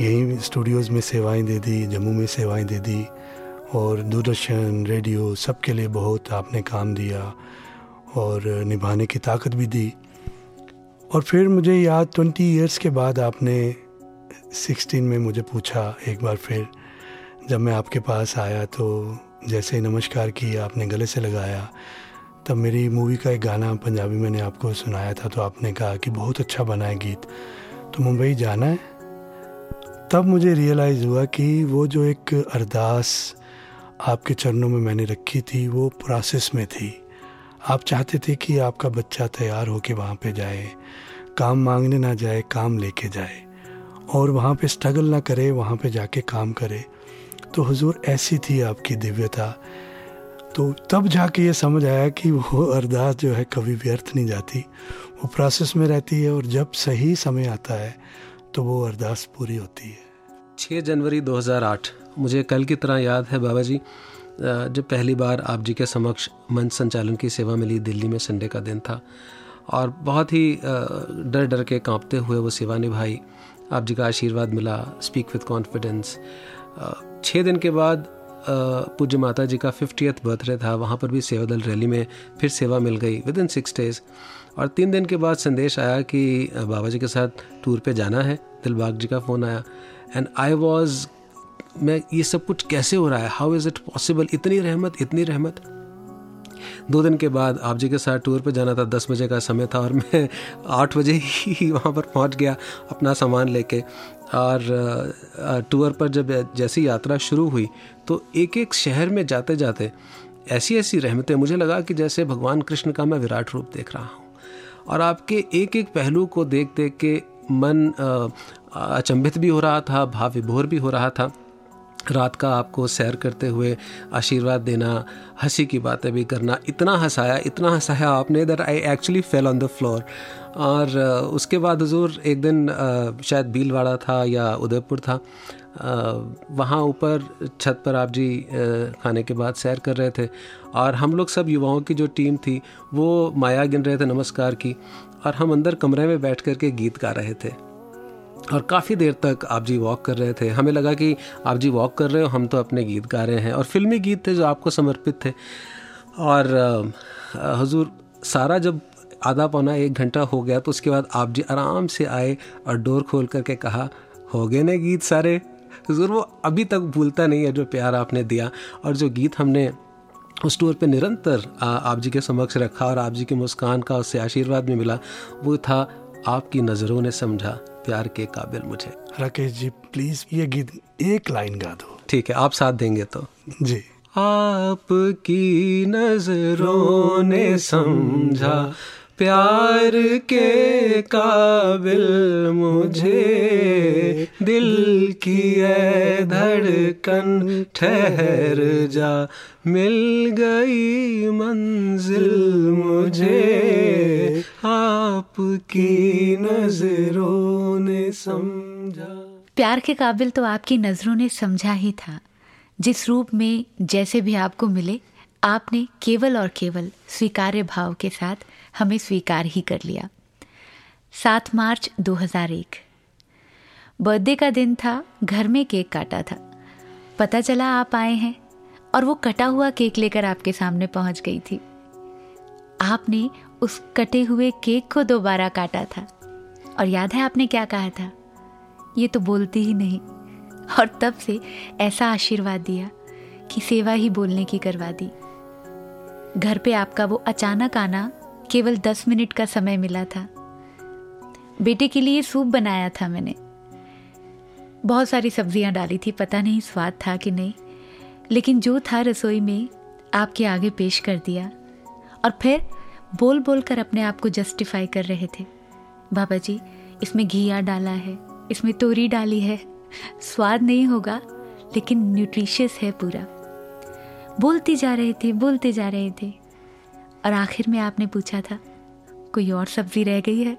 यहीं स्टूडियोज़ में सेवाएँ दे दी, जम्मू में सेवाएँ दे दी और दूरदर्शन रेडियो सब के लिए बहुत आपने काम दिया और निभाने की ताकत भी दी। और फिर मुझे याद ट्वेंटी ईयर्स के बाद आपने सिक्सटीन में मुझे पूछा एक बार फिर, जब मैं आपके पास आया तो जैसे नमस्कार किया, आपने गले से लगाया तब मेरी मूवी का एक गाना पंजाबी मैंने आपको सुनाया था तो आपने कहा कि बहुत अच्छा बना है गीत। तो मुंबई जाना है। तब मुझे रियलाइज़ हुआ कि वो जो एक अरदास आपके चरणों में मैंने रखी थी, वो प्रोसेस में थी। आप चाहते थे कि आपका बच्चा तैयार होके वहाँ पे जाए, काम मांगने ना जाए, काम लेके जाए, और वहाँ पे स्ट्रगल ना करे, वहाँ पे जाके काम करे। तो हुजूर, ऐसी थी आपकी दिव्यता। तो तब जाके ये समझ आया कि वो अरदास जो है कभी व्यर्थ नहीं जाती। वो प्रोसेस में रहती है और जब सही समय आता है तो वो अरदास पूरी होती है। 6 जनवरी 2008 मुझे कल की तरह याद है बाबा जी जब पहली बार आप जी के समक्ष मंच संचालन की सेवा मिली दिल्ली में संडे का दिन था, और बहुत ही डर डर के कांपते हुए वो सेवा निभाई। आप जी का आशीर्वाद मिला स्पीक विद कॉन्फिडेंस छः दिन के बाद पूज्य माता जी का फिफ्टियथ बर्थडे था, वहाँ पर भी सेवा दल रैली में फिर सेवा मिल गई विद इन सिक्स डेज़ और तीन दिन के बाद संदेश आया कि बाबा जी के साथ टूर पे जाना है, दिलबाग जी का फ़ोन आया। एंड आई वॉज़ मैं, ये सब कुछ कैसे हो रहा है? हाउ इज़ इट पॉसिबल इतनी रहमत इतनी रहमत। दो दिन के बाद आप जी के साथ टूर पे जाना था, दस बजे का समय था और मैं आठ बजे ही वहाँ पर पहुँच गया अपना सामान लेके। और टूर पर जब जैसी यात्रा शुरू हुई तो एक एक शहर में जाते जाते ऐसी ऐसी रहमतें, मुझे लगा कि जैसे भगवान कृष्ण का मैं विराट रूप देख रहा हूँ। और आपके एक एक पहलू को देख देख के मन अचंभित भी हो रहा था भाव विभोर भी हो रहा था। रात का आपको सैर करते हुए आशीर्वाद देना, हँसी की बातें भी करना, इतना हंसाया इतना हंसाया आपने that I actually fell on the floor और उसके बाद हजूर एक दिन शायद भीलवाड़ा था या उदयपुर था वहाँ ऊपर छत पर आप जी खाने के बाद सैर कर रहे थे और हम लोग सब युवाओं की जो टीम थी, वो माया गिन रहे थे नमस्कार की और हम अंदर कमरे में बैठ कर के गीत गा रहे थे। और काफ़ी देर तक आप जी वॉक कर रहे थे। हमें लगा कि आप जी वॉक कर रहे हो, हम तो अपने गीत गा रहे हैं। और फिल्मी गीत थे जो आपको समर्पित थे। और हजूर, सारा जब आधा पौना एक घंटा हो गया तो उसके बाद आप जी आराम से आए और डोर खोल करके कहा हो गए ना गीत सारे? हजूर, वो अभी तक भूलता नहीं है जो प्यार आपने दिया। और जो गीत हमने उस टूर पे निरंतर आप जी के समक्ष रखा और आप जी की मुस्कान का उससे आशीर्वाद भी मिला, वो था, आपकी नज़रों ने समझा। प्यार के काबिल मुझे। राकेश जी प्लीज़ ये गीत एक लाइन गा दो। ठीक है आप साथ देंगे तो। जी। आपकी नज़रों ने समझा प्यार के काबिल मुझे दिल की है धड़कन ठहर जा। मिल गई मंजिल मुझे आपकी नज़रों ने समझा। प्यार के काबिल तो आपकी नज़रों ने समझा ही था। जिस रूप में जैसे भी आपको मिले, आपने केवल और केवल स्वीकार्य भाव के साथ हमें स्वीकार ही कर लिया। सात मार्च 2001 बर्थडे का दिन था, घर में केक काटा था। पता चला आप आए हैं और वो कटा हुआ केक लेकर आपके सामने पहुँच गई थी। आपने उस कटे हुए केक को दोबारा काटा था। और याद है आपने क्या कहा था? ये तो बोलती ही नहीं। और तब से ऐसा आशीर्वाद दिया कि सेवा ही बोलने की करवा दी। घर पे आपका वो अचानक आना केवल दस मिनट का समय मिला था। बेटे के लिए सूप बनाया था मैंने। बहुत सारी सब्ज़ियाँ डाली थी, पता नहीं स्वाद था कि नहीं, लेकिन जो था रसोई में आपके आगे पेश कर दिया। और फिर बोल बोल कर अपने आप को जस्टिफाई कर रहे थे। बाबा जी, इसमें घिया डाला है, इसमें तोरी डाली है। स्वाद नहीं होगा, लेकिन न्यूट्रिशियस है पूरा। बोलते जा रहे थे, बोलते जा रहे थे। और आखिर में आपने पूछा था, कोई और सब्ज़ी रह गई है?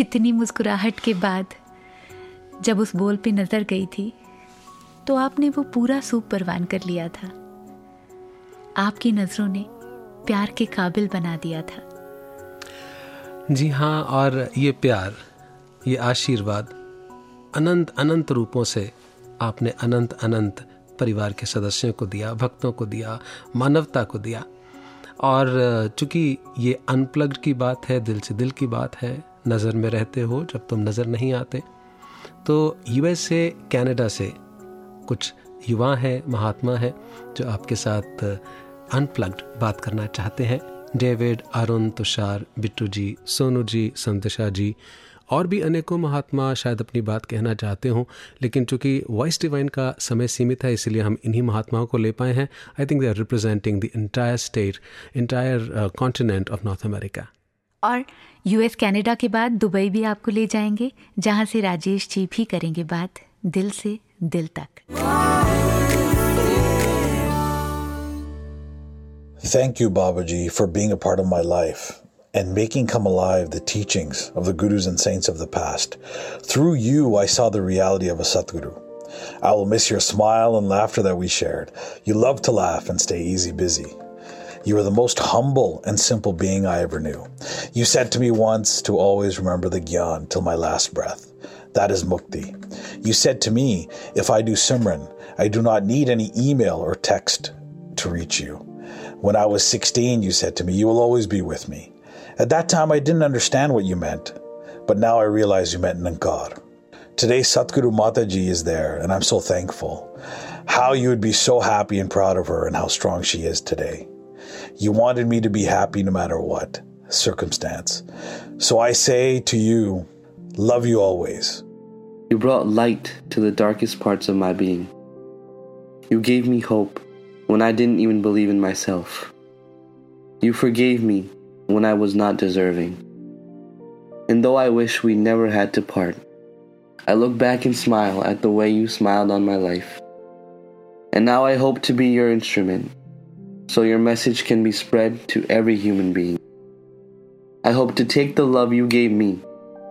इतनी मुस्कुराहट के बाद जब उस बोल पे नज़र गई थी तो आपने वो पूरा सूप परवान कर लिया था। आपकी नज़रों ने प्यार के काबिल बना दिया था। जी हाँ और ये प्यार, ये आशीर्वाद अनंत अनंत रूपों से आपने अनंत अनंत परिवार के सदस्यों को दिया, भक्तों को दिया, मानवता को दिया। और चूँकि ये अनप्लग्ड की बात है, दिल से दिल की बात है, नज़र में रहते हो जब तुम नज़र नहीं आते तो यूएस से कनाडा से कुछ युवा हैं, महात्मा हैं, जो आपके साथ अनप्लग्ड बात करना चाहते हैं। डेविड, अरुण, तुषार, बिट्टू जी, सोनू जी संतशा जी और भी अनेकों महात्मा शायद अपनी बात कहना चाहते हों लेकिन चूँकि वॉइस डिवाइन का समय सीमित है इसलिए हम इन्हीं महात्माओं को ले पाए हैं। I think they are representing the entire state entire continent of North America और यूएस कनाडा के बाद दुबई भी आपको ले जाएँगे जहाँ से राजेश जी भी करेंगे बात दिल से दिल तक। Thank you, Babaji, for being a part of my life. And making come alive the teachings of the gurus and saints of the past. Through you, I saw the reality of a Satguru. I will miss your smile and laughter that we shared. You love to laugh and stay easy busy. You are the most humble and simple being I ever knew. You said to me once to always remember the Gyan till my last breath. That is Mukti. You said to me, if I do Simran, I do not need any email or text to reach you. When I was 16, you said to me, you will always be with me. At that time, I didn't understand what you meant, but now I realize you meant Nankar. Today, Satguru Mataji is there, and I'm so thankful. How you would be so happy and proud of her and how strong she is today. You wanted me to be happy no matter what circumstance. So I say to you, love you always. You brought light to the darkest parts of my being. You gave me hope when I didn't even believe in myself. You forgave me when I was not deserving. And though I wish we never had to part, I look back and smile at the way you smiled on my life. And now I hope to be your instrument, so your message can be spread to every human being. I hope to take the love you gave me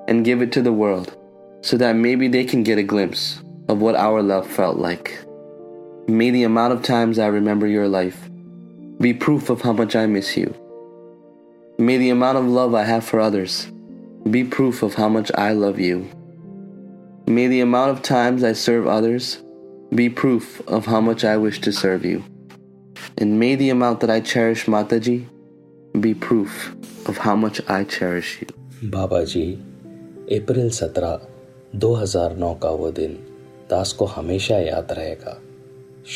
and give it to the world, so that maybe they can get a glimpse of what our love felt like. May the amount of times I remember your life be proof of how much I miss you May the amount of love I have for others be proof of how much I love you. May the amount of times I serve others be proof of how much I wish to serve you. And may the amount that I cherish Mataji be proof of how much I cherish you. बाबा जी अप्रैल 17 2009 का वो दिन दास को हमेशा याद रहेगा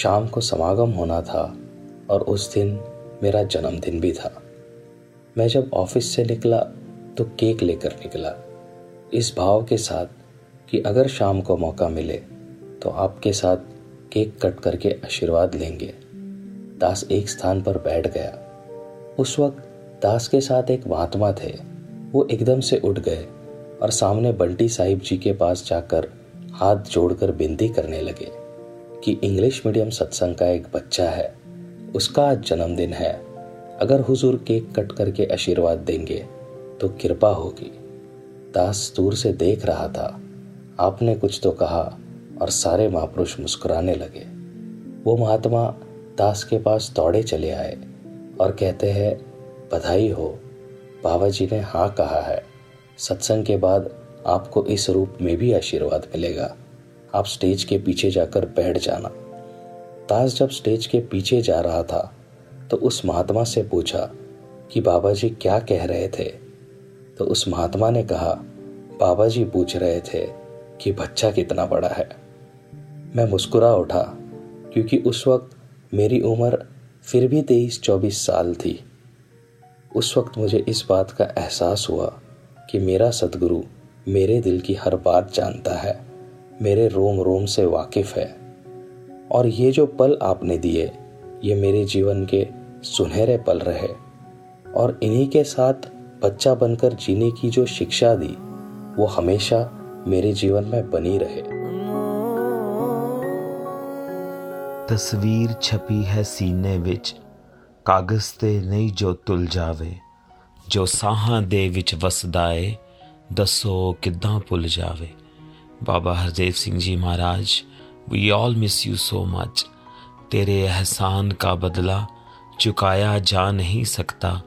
शाम को समागम होना था और उस दिन मेरा जन्मदिन भी था मैं जब ऑफ़िस से निकला तो केक लेकर निकला। इस भाव के साथ कि अगर शाम को मौका मिले तो आपके साथ केक कट करके आशीर्वाद लेंगे। दास एक स्थान पर बैठ गया। उस वक्त दास के साथ एक महात्मा थे। वो एकदम से उठ गए और सामने बल्टी साहिब जी के पास जाकर हाथ जोड़कर विनती करने लगे कि इंग्लिश मीडियम सत्संग का एक बच्चा है, उसका आज जन्मदिन है। अगर हुजूर केक कट करके आशीर्वाद देंगे तो कृपा होगी। दास दूर से देख रहा था। आपने कुछ तो कहा और सारे महापुरुष मुस्कुराने लगे। वो महात्मा दास के पास दौड़े चले आए और कहते हैं, बधाई हो। बाबा जी ने हाँ कहा है। सत्संग के बाद आपको इस रूप में भी आशीर्वाद मिलेगा। आप स्टेज के पीछे जाकर बैठ जाना। दास जब स्टेज के पीछे जा रहा था तो उस महात्मा से पूछा कि बाबा जी क्या कह रहे थे? तो उस महात्मा ने कहा बाबा जी पूछ रहे थे कि बच्चा कितना बड़ा है। मैं मुस्कुरा उठा, क्योंकि उस वक्त मेरी उम्र फिर भी तेईस चौबीस साल थी। उस वक्त मुझे इस बात का एहसास हुआ कि मेरा सदगुरु मेरे दिल की हर बात जानता है, मेरे रोम रोम से वाकिफ है। और ये जो पल आपने दिए ये मेरे जीवन के सुनहरे पल रहे और इन्हीं के साथ बच्चा बनकर जीने की जो शिक्षा दी वो हमेशा मेरे जीवन में बनी रहे ਤਸਵੀਰ ਛਪੀ ਹੈ ਸੀਨੇ ਵਿੱਚ ਕਾਗਜ਼ ਤੇ ਨਹੀਂ ਜੋ ਤੁਲ ਜਾਵੇ ਜੋ ਸਾਹਾਂ ਦੇ ਵਿੱਚ ਵਸਦਾ ਏ ਦੱਸੋ ਕਿੱਦਾਂ ਭੁੱਲ ਜਾਵੇ Baba Hardev Singh ji Maharaj we all miss you so much तेरे एहसान का बदला चुकाया जा नहीं सकता।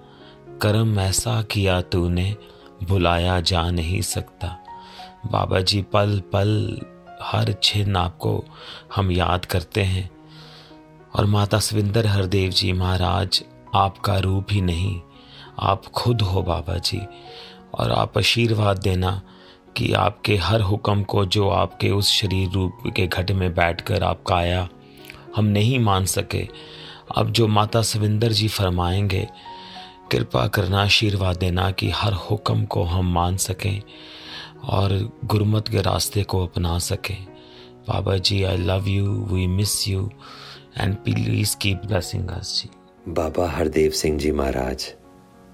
कर्म ऐसा किया तूने, भुलाया जा नहीं सकता। बाबा जी, पल पल हर छिन आपको हम याद करते हैं। और माता सविंदर हरदेव जी महाराज, आपका रूप ही नहीं। आप खुद हो बाबा जी, और आप आशीर्वाद देना कि आपके हर हुक्म को जो आपके उस शरीर रूप के घट में बैठकर आपका आया हम नहीं मान सके। अब जो माता सविंदर जी फरमाएँगे, कृपा करना, आशीर्वाद देना कि हर हुक्म को हम मान सकें और गुरमत के रास्ते को अपना सकें। Baba ji I love you we miss you and please keep blessing us ji. Baba Hardev Singh ji Maharaj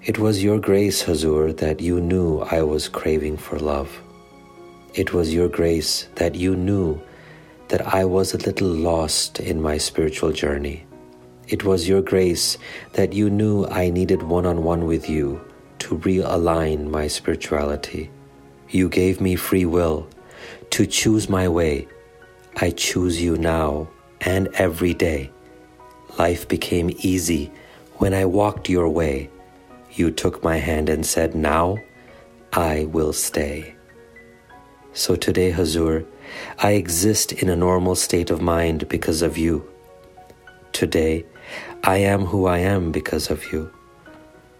it was your grace Hazur that you knew I was craving for love it was your grace that you knew that I was a little lost in my spiritual journey. It was your grace that you knew I needed one on one with you to realign my spirituality. You gave me free will to choose my way. I choose you now and every day. Life became easy when I walked your way. You took my hand and said, Now I will stay. So today, Hazur, I exist in a normal state of mind because of you. Today, I am who I am because of you.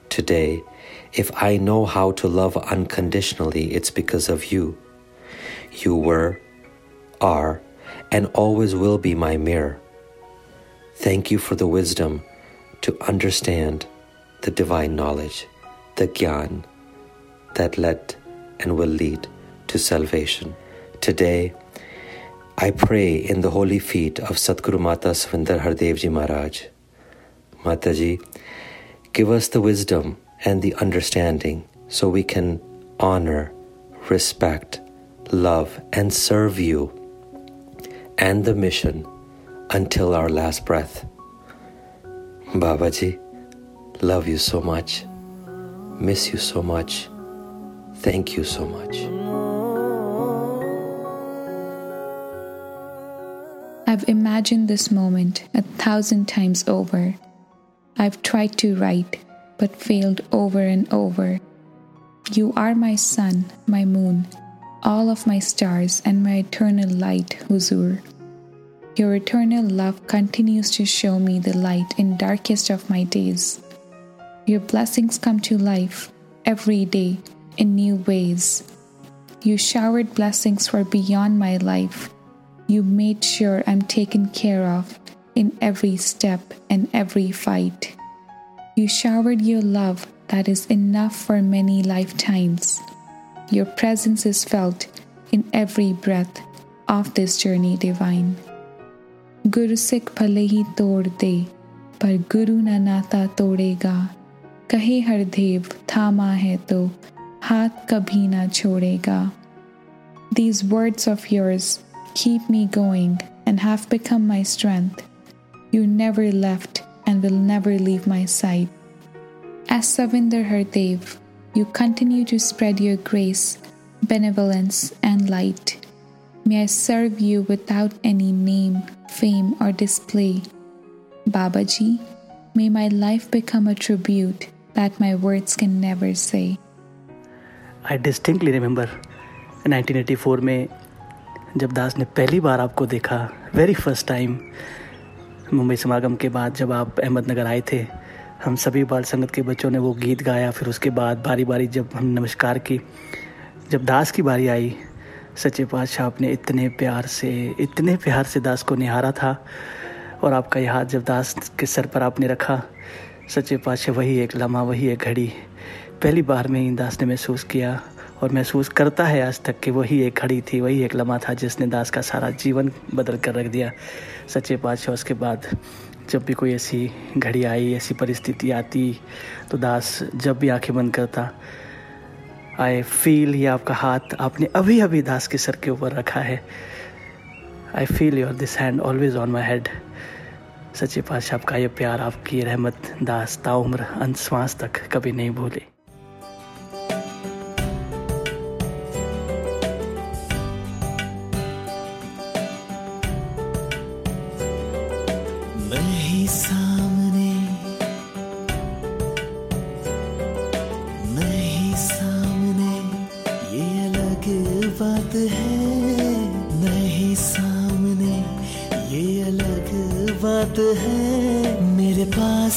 Today, if I know how to love unconditionally, it's because of you. You were, are, and always will be my mirror. Thank you for the wisdom to understand the divine knowledge, the gyan that led and will lead to salvation. Today, I pray in the holy feet of Satguru Mata Swinder Hardev Ji Maharaj. Mataji, give us the wisdom and the understanding so we can honor, respect, love, and serve you and the mission until our last breath. Babaji, love you so much, miss you so much, thank you so much. I've imagined this moment a thousand times over. I've tried to write, but failed over and over. You are my sun, my moon, all of my stars, and my eternal light, Huzur. Your eternal love continues to show me the light in darkest of my days. Your blessings come to life every day in new ways. You showered blessings for beyond my life. You made sure I'm taken care of in every step and every fight. You showered your love that is enough for many lifetimes. Your presence is felt in every breath of this journey divine. Gursikh भले ही तोड़ दे पर गुरु न नाता तोड़ेगा कहे हर देव थामा है तो हाथ कभी ना छोड़ेगा These words of yours keep me going and have become my strength. You never left and will never leave my side. As Savinder Hardev, you continue to spread your grace, benevolence, and light. May I serve you without any name, fame, or display. Babaji, may my life become a tribute that my words can never say. I distinctly remember 1984 में जब दास ने पहली बार आपको देखा very first time Mumbai समागम के बाद जब आप अहमदनगर आए थे, हम सभी बाल संगत के बच्चों ने वो गीत गाया, फिर उसके बाद बारी बारी जब हम नमस्कार की जब दास की बारी आई, सच्चे पातशाह आपने इतने प्यार से, इतने प्यार से दास को निहारा था, और आपका ये हाथ जब दास के सर पर आपने रखा, सच्चे पातशाह वही एक लम्हा, वही एक घड़ी, पहली बार में ही दास ने महसूस किया और महसूस करता है आज तक कि वही एक घड़ी थी, वही एक लम्हा था जिसने दास का सारा जीवन बदल कर रख दिया। सच्चे पातशाह उसके बाद जब भी कोई ऐसी घड़ी आई, ऐसी परिस्थिति आती तो दास जब भी आँखें बंद करता आई फील ये आपका हाथ आपने अभी अभी दास के सर के ऊपर रखा है। I feel your this hand always on my head सच्चे पातशाह आपका ये प्यार, आपकी रहमत दास ताउम्र, अंत श्वास तक कभी नहीं भूले।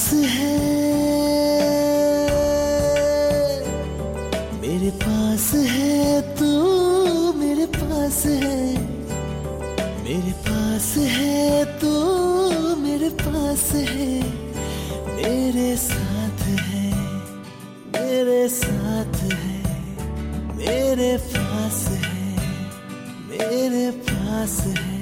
पास है। मेरे पास है तू, मेरे पास है। मेरे पास है तू, मेरे पास है। मेरे साथ है, मेरे साथ है। मेरे पास है, मेरे पास है।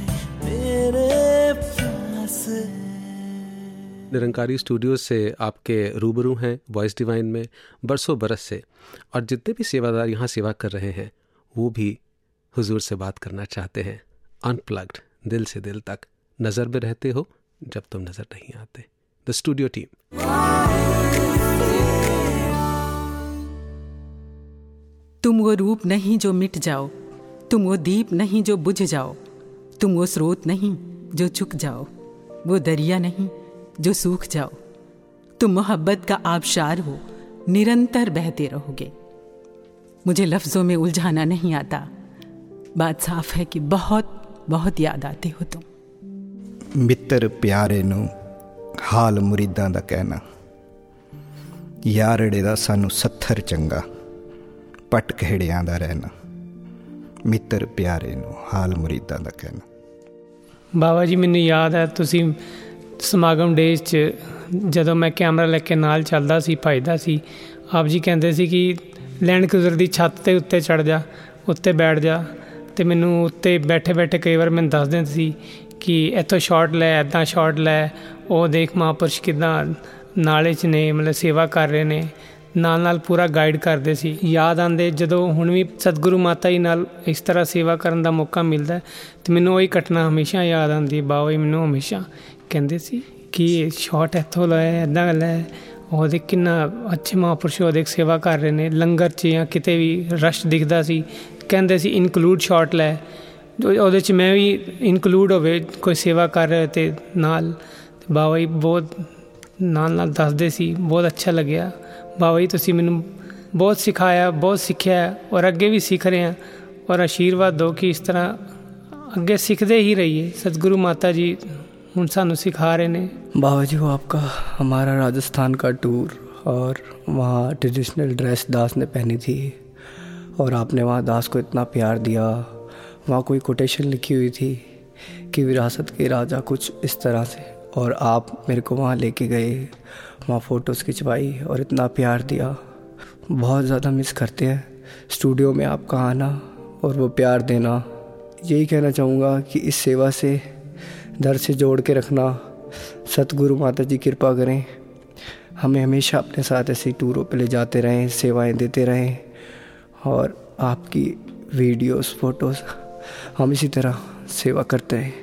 निरंकारी स्टूडियो से आपके रूबरू हैं वॉइस डिवाइन में, बरसों बरस से। और जितने भी सेवादार यहाँ सेवा कर रहे हैं, वो भी हुजूर से बात करना चाहते हैं अनप्लग्ड दिल से दिल तक। नज़र में रहते हो, जब तुम नज़र नहीं आते। द स्टूडियो टीम तुम वो रूप नहीं जो मिट जाओ, तुम वो दीप नहीं जो बुझ जाओ, तुम वो स्रोत नहीं जो चुक जाओ, वो दरिया नहीं। जो सूख जाओ तुम मोहब्बत का आबशार हो निरंतर बहते रहोगे मुझे लफ्ज़ों में उलझाना नहीं आता बात साफ है कि बहुत बहुत याद आते हो तुम ਮਿੱਤਰ ਪਿਆਰੇ ਨੂੰ ਹਾਲ ਮੁਰੀਦਾਂ ਦਾ ਕਹਿਣਾ ਯਾਰੜੇ ਦਾ ਸਾਨੂੰ ਸੱਥਰ ਚੰਗਾ ਪਟ ਖੇੜਿਆਂ ਦਾ ਰਹਿਣਾ ਮਿੱਤਰ ਪਿਆਰੇ ਨੂੰ ਹਾਲ ਮੁਰੀਦਾਂ ਦਾ ਕਹਿਣਾ ਬਾਬਾ ਜੀ ਮੈਨੂੰ ਯਾਦ ਹੈ ਤੁਸੀਂ ਸਮਾਗਮ ਡੇਜ਼ 'ਚ ਜਦੋਂ ਮੈਂ ਕੈਮਰਾ ਲੈ ਕੇ ਨਾਲ ਚੱਲਦਾ ਸੀ, ਭਜਦਾ ਸੀ, ਆਪ ਜੀ ਕਹਿੰਦੇ ਸੀ ਕਿ ਲੈਂਡ ਕਰੂਜ਼ਰ ਦੀ ਛੱਤ ਤੇ ਉੱਤੇ ਚੜ ਜਾ, ਉੱਤੇ ਬੈਠ ਜਾ। ਤੇ ਮੈਨੂੰ ਉੱਤੇ ਬੈਠੇ ਬੈਠੇ ਕਈ ਵਾਰ ਮੈਨੂੰ ਦੱਸ ਦਿੰਦੇ ਸੀ ਕਿ ਇੱਥੋਂ ਸ਼ਾਟ ਲੈ ਐਦਾਂ ਸ਼ਾਟ ਲੈ, ਉਹ ਦੇਖ ਮਹਾਂਪੁਰਸ਼ ਕਿਦਾਂ ਨਾਲੇ 'ਚ ਨੇ, ਮਤਲਬ ਸੇਵਾ ਕਰ ਰਹੇ ਨੇ। ਨਾਲ ਨਾਲ ਪੂਰਾ ਗਾਈਡ ਕਰਦੇ ਸੀ। ਯਾਦ ਆਂਦੇ ਜਦੋਂ ਹੁਣ ਵੀ ਸਤਿਗੁਰੂ ਮਾਤਾ ਜੀ ਨਾਲ ਇਸ ਤਰ੍ਹਾਂ ਸੇਵਾ ਕਰਨ ਦਾ ਮੌਕਾ ਮਿਲਦਾ ਤੇ ਮੈਨੂੰ ਉਹੀ ਘਟਨਾ ਹਮੇਸ਼ਾ ਯਾਦ ਆਉਂਦੀ ਬਾਬਾ ਜੀ ਮੈਨੂੰ ਹਮੇਸ਼ਾ ਕਹਿੰਦੇ ਸੀ ਕਿ ਸ਼ਾਟ ਇੱਥੋਂ ਲਾਇਆ ਇਦਾਂ ਗੱਲ ਹੈ ਉਹ ਦੇ ਕਿੰਨਾ ਅੱਛੇ ਮਹਾਪੁਰਸ਼ ਉਹ ਦੇ ਸੇਵਾ ਕਰ ਰਹੇ ਨੇ। ਲੰਗਰ 'ਚ ਜਾਂ ਕਿਤੇ ਵੀ ਰਸ਼ ਦਿਖਦਾ ਸੀ। ਕਹਿੰਦੇ ਸੀ ਇਨਕਲੂਡ ਸ਼ਾਟ ਲੈ। ਉਹਦੇ 'ਚ ਮੈਂ ਵੀ ਇਨਕਲੂਡ ਹੋਵੇ, ਕੋਈ ਸੇਵਾ ਕਰ ਰਿਹਾ ਤੇ ਨਾਲ। ਬਾਬਾ ਜੀ ਬਹੁਤ ਨਾਲ ਨਾਲ ਦੱਸਦੇ ਸੀ, ਬਹੁਤ ਅੱਛਾ ਲੱਗਿਆ। ਬਾਬਾ ਜੀ ਤੁਸੀਂ ਮੈਨੂੰ ਬਹੁਤ ਸਿਖਾਇਆ, ਬਹੁਤ ਸਿੱਖਿਆ ਔਰ ਅੱਗੇ ਵੀ ਸਿੱਖ ਰਹੇ ਹਾਂ। ਔਰ ਆਸ਼ੀਰਵਾਦ ਦਿਓ ਕਿ ਇਸ ਤਰ੍ਹਾਂ ਅੱਗੇ ਸਿੱਖਦੇ ਹੀ ਰਹੀਏ। ਸਤਿਗੁਰੂ ਮਾਤਾ ਜੀ उन सानू सिखा रहे ने। बाबा जी वो आपका हमारा राजस्थान का टूर और वहाँ ट्रेडिशनल ड्रेस दास ने पहनी थी और आपने वहाँ दास को इतना प्यार दिया। वहाँ कोई कोटेशन लिखी हुई थी कि विरासत के राजा कुछ इस तरह से और आप मेरे को वहाँ लेके गए, वहाँ फ़ोटोज़ खिंचवाई और इतना प्यार दिया। बहुत ज़्यादा मिस करते हैं। स्टूडियो में आपका आना और वो प्यार देना। यही कहना चाहूँगा कि इस सेवा से दर से जोड़ के रखना। सतगुरु माता जी कृपा करें। हमें हमेशा अपने साथ ऐसे टूरों पे ले जाते रहें, सेवाएँ देते रहें और आपकी वीडियोस फ़ोटोज़ हम इसी तरह सेवा करते हैं।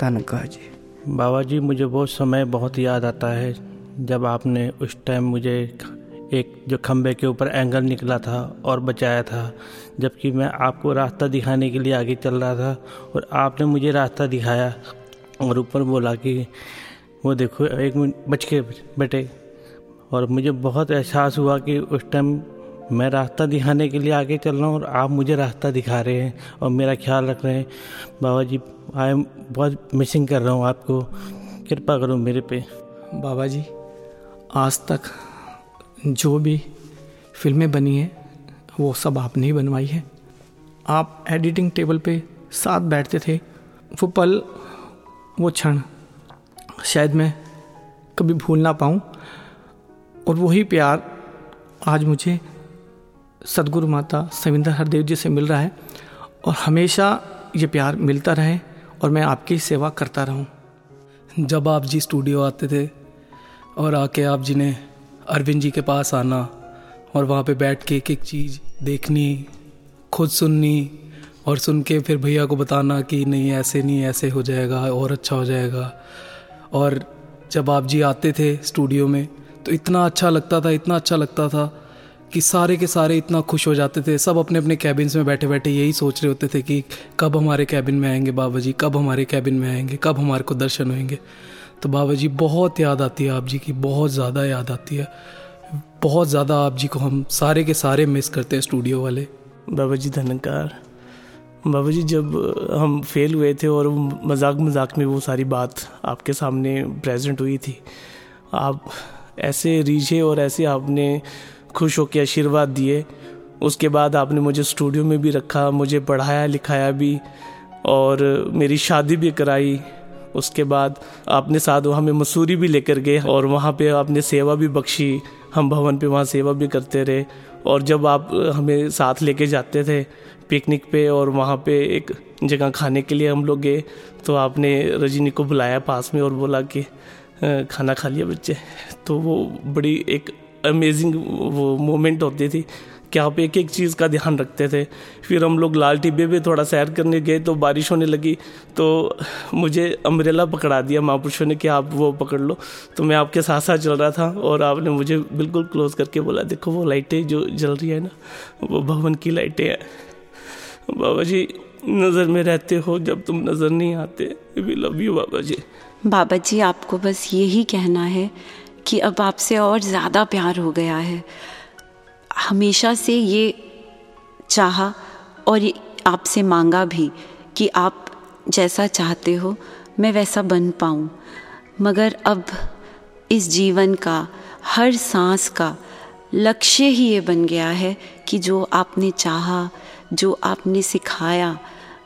धनका जी। बाबा जी, मुझे वो समय बहुत याद आता है जब आपने उस टाइम मुझे एक जो खम्बे के ऊपर एंगल निकला था और बचाया था, जबकि मैं आपको रास्ता दिखाने के लिए आगे चल रहा था और आपने मुझे रास्ता दिखाया। और ऊपर बोला कि, वो देखो, एक मिनट, बच के बैठे। और मुझे बहुत एहसास हुआ कि उस टाइम मैं रास्ता दिखाने के लिए आगे चल रहा हूँ और आप मुझे रास्ता दिखा रहे हैं और मेरा ख्याल रख रहे हैं। बाबा जी आई एम बहुत मिसिंग कर रहा हूँ आपको। कृपा करो मेरे पे। बाबा जी, आज तक जो भी फ़िल्में बनी हैं, वो सब आपने ही बनवाई है। आप एडिटिंग टेबल पे साथ बैठते थे। वो पल वो क्षण शायद मैं कभी भूल ना पाऊँ। और वही प्यार आज मुझे सदगुरु माता सविंदर हरदेव जी से मिल रहा है और हमेशा ये प्यार मिलता रहे और मैं आपकी सेवा करता रहूँ। जब आप जी स्टूडियो आते थे और आके आप जी ने अरविंद जी के पास आना और वहाँ पे बैठ के एक एक चीज़ देखनी, खुद सुननी और सुन के फिर भैया को बताना कि नहीं, ऐसे नहीं, ऐसे हो जाएगा और अच्छा हो जाएगा। और जब आप जी आते थे स्टूडियो में तो इतना अच्छा लगता था, इतना अच्छा लगता था कि सारे के सारे इतना खुश हो जाते थे। सब अपने अपने कैबिन्स में बैठे बैठे यही सोच रहे होते थे कि कब हमारे कैबिन में आएँगे बाबा जी, कब हमारे कैबिन में आएँगे, कब हमारे को दर्शन होंगे तो बाबा जी, बहुत याद आती है आप जी की, बहुत ज़्यादा याद आती है। बहुत ज़्यादा आप जी को हम सारे के सारे मिस करते हैं स्टूडियो वाले। बाबा जी धनकार बाबा जी, जब हम फेल हुए थे और मज़ाक मज़ाक में वो सारी बात आपके सामने प्रेजेंट हुई थी, आप ऐसे रीझे और ऐसे आपने खुश होकर आशीर्वाद दिए। उसके बाद आपने मुझे स्टूडियो में भी रखा, मुझे पढ़ाया, लिखाया भी और मेरी शादी भी कराई। उसके बाद आपने साथ हमें मसूरी भी लेकर गए और वहाँ पे आपने सेवा भी बख्शी। हम भवन पे वहाँ सेवा भी करते रहे और जब आप हमें साथ लेके जाते थे पिकनिक पे और वहाँ पे एक जगह खाने के लिए हम लोग गए तो आपने रजनी को बुलाया पास में और बोला कि खाना खा लिया बच्चे। तो वो बड़ी एक अमेजिंग वो मोमेंट होती थी कि आप एक एक चीज़ का ध्यान रखते थे। फिर हम लोग लाल टिब्बे पे थोड़ा सैर करने गए तो बारिश होने लगी तो मुझे अम्ब्रेला पकड़ा दिया महापुरुषों ने कि आप वो पकड़ लो। तो मैं आपके साथ साथ चल रहा था और आपने मुझे बिल्कुल क्लोज करके बोला, देखो वो लाइटें जो जल रही है ना, वो भवन की लाइटें हैं। बाबा जी, नज़र में रहते हो जब तुम नज़र नहीं आते। We love you Baba ji. Baba ji, आपको बस यही कहना है कि अब आपसे और ज़्यादा प्यार हो गया है। हमेशा से ये चाहा और आपसे मांगा भी कि आप जैसा चाहते हो, मैं वैसा बन पाऊँ। मगर अब इस जीवन का, हर सांस का लक्ष्य ही ये बन गया है कि जो आपने चाहा जो आपने सिखाया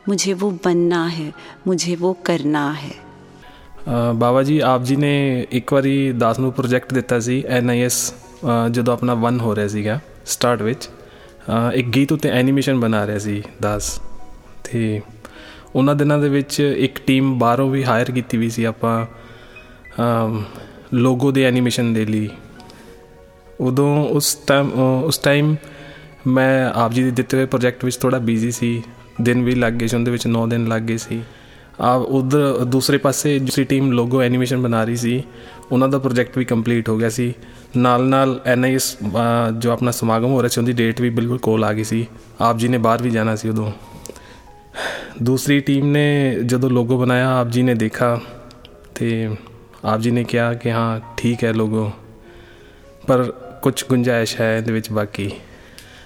मुझे वो बनना है मुझे वो करना है ਬਾਬਾ ਜੀ ਆਪ ਜੀ ਨੇ ਇੱਕ ਵਾਰੀ ਦਾਸ ਨੂੰ ਪ੍ਰੋਜੈਕਟ ਦਿੱਤਾ ਸੀ ਐਨਆਈਐਸ ਜਦੋਂ ਆਪਣਾ 1 ਹੋ ਰਿਹਾ ਸੀਗਾ ਸਟਾਰਟ ਵਿੱਚ ਇੱਕ ਗੀਤ ਉੱਤੇ ਐਨੀਮੇਸ਼ਨ ਬਣਾ ਰਿਹਾ ਸੀ ਦਾਸ ਤੇ ਉਹਨਾਂ ਦਿਨਾਂ ਦੇ ਵਿੱਚ ਇੱਕ ਟੀਮ ਬਾਹਰੋਂ ਵੀ ਹਾਇਰ ਕੀਤੀ ਵੀ ਸੀ ਆਪਾਂ ਲੋਗੋ ਦੇ ਐਨੀਮੇਸ਼ਨ ਦੇ ਲਈ ਉਦੋਂ ਉਸ ਟਾਈਮ ਉਸ ਟਾਈਮ ਮੈਂ ਆਪ ਜੀ ਦੇ ਦਿੱਤੇ ਹੋਏ ਪ੍ਰੋਜੈਕਟ ਵਿੱਚ ਥੋੜਾ ਬਿਜ਼ੀ ਸੀ। ਦਿਨ ਵੀ ਲੱਗ ਗਏ ਸੀ, ਉਹਦੇ ਵਿੱਚ 9 ਦਿਨ ਲੱਗ ਗਏ ਸੀ। ਆ ਉਧਰ, ਦੂਸਰੇ ਪਾਸੇ ਦੂਸਰੀ ਟੀਮ ਲੋਗੋ ਐਨੀਮੇਸ਼ਨ ਬਣਾ ਰਹੀ ਸੀ। ਉਹਨਾਂ ਦਾ ਪ੍ਰੋਜੈਕਟ ਵੀ ਕੰਪਲੀਟ ਹੋ ਗਿਆ ਸੀ। ਨਾਲ ਨਾਲ ਐਨਆਈਐਸ ਜੋ ਆਪਣਾ ਸਮਾਗਮ ਹੋ ਰਿਹਾ ਸੀ, ਉਹਦੀ ਡੇਟ ਵੀ ਬਿਲਕੁਲ ਕੋਲ ਆ ਗਈ ਸੀ। ਆਪ ਜੀ ਨੇ ਬਾਹਰ ਵੀ ਜਾਣਾ ਸੀ ਉਦੋਂ। ਦੂਸਰੀ ਟੀਮ ਨੇ ਜਦੋਂ ਲੋਗੋ ਬਣਾਇਆ, ਆਪ ਜੀ ਨੇ ਦੇਖਾ ਤੇ ਆਪ ਜੀ ਨੇ ਕਿਹਾ ਕਿ ਹਾਂ, ਠੀਕ ਹੈ ਲੋਗੋ ਪਰ ਕੁਝ ਗੁੰਜਾਇਸ਼ ਹੈ ਇਹਦੇ ਵਿੱਚ ਬਾਕੀ।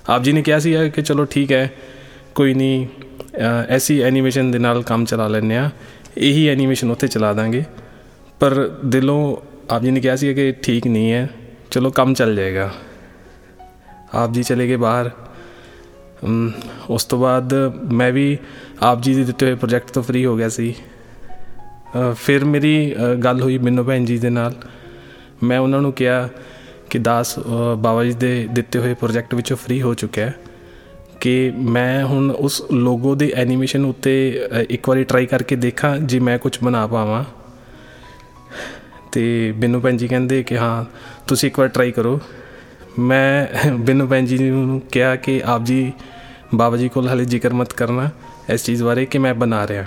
ਆਪ ਜੀ ਨੇ ਕਿਹਾ ਸੀ ਕਿ ਚਲੋ ਠੀਕ ਹੈ, ਕੋਈ ਨਹੀਂ ਐਸੀ ਐਨੀਮੇਸ਼ਨ ਦੇ ਨਾਲ ਕੰਮ ਚਲਾ ਲੈਂਦੇ ਆ ਇਹੀ ਐਨੀਮੇਸ਼ਨ ਉੱਥੇ ਚਲਾ ਦਾਂਗੇ। ਪਰ ਦਿਲੋਂ ਆਪ ਜੀ ਨੇ ਕਿਹਾ ਸੀ ਕਿ ਠੀਕ ਨਹੀਂ ਹੈ, ਚਲੋ ਕੰਮ ਚੱਲ ਜਾਏਗਾ। ਆਪ ਜੀ ਚਲੇ ਗਏ ਬਾਹਰ। ਉਸ ਤੋਂ ਬਾਅਦ ਮੈਂ ਵੀ ਆਪ ਜੀ ਦੇ ਦਿੱਤੇ ਹੋਏ ਪ੍ਰੋਜੈਕਟ ਤੋਂ ਫ੍ਰੀ ਹੋ ਗਿਆ ਸੀ। ਫਿਰ ਮੇਰੀ ਗੱਲ ਹੋਈ ਮੈਨੂੰ ਭੈਣ ਜੀ ਦੇ ਨਾਲ। ਮੈਂ ਉਹਨਾਂ ਨੂੰ ਕਿਹਾ ਕਿ ਦਾਸ ਬਾਬਾ ਜੀ ਦੇ ਦਿੱਤੇ ਹੋਏ ਪ੍ਰੋਜੈਕਟ ਵਿੱਚੋਂ ਫ੍ਰੀ ਹੋ ਚੁੱਕਿਆ ਹੈ ਕਿ ਮੈਂ ਹੁਣ ਉਸ ਲੋਗੋ ਦੇ ਐਨੀਮੇਸ਼ਨ ਉੱਤੇ ਇੱਕ ਵਾਰੀ ਟਰਾਈ ਕਰਕੇ ਦੇਖਾਂ ਜੇ ਮੈਂ ਕੁਝ ਬਣਾ ਪਾਵਾਂ। ਤੇ ਬਿੰਨੂ ਭੈਣ ਜੀ ਕਹਿੰਦੇ ਕਿ ਹਾਂ, ਤੁਸੀਂ ਇੱਕ ਵਾਰ ਟਰਾਈ ਕਰੋ। ਮੈਂ ਬਿੰਨੂ ਭੈਣ ਜੀ ਨੂੰ ਕਿਹਾ ਕਿ ਆਪ ਜੀ, ਬਾਬਾ ਜੀ ਕੋਲ ਹਲੇ ਜ਼ਿਕਰ ਮਤ ਕਰਨਾ ਇਸ ਚੀਜ਼ ਬਾਰੇ ਕਿ ਮੈਂ ਬਣਾ ਰਿਹਾ।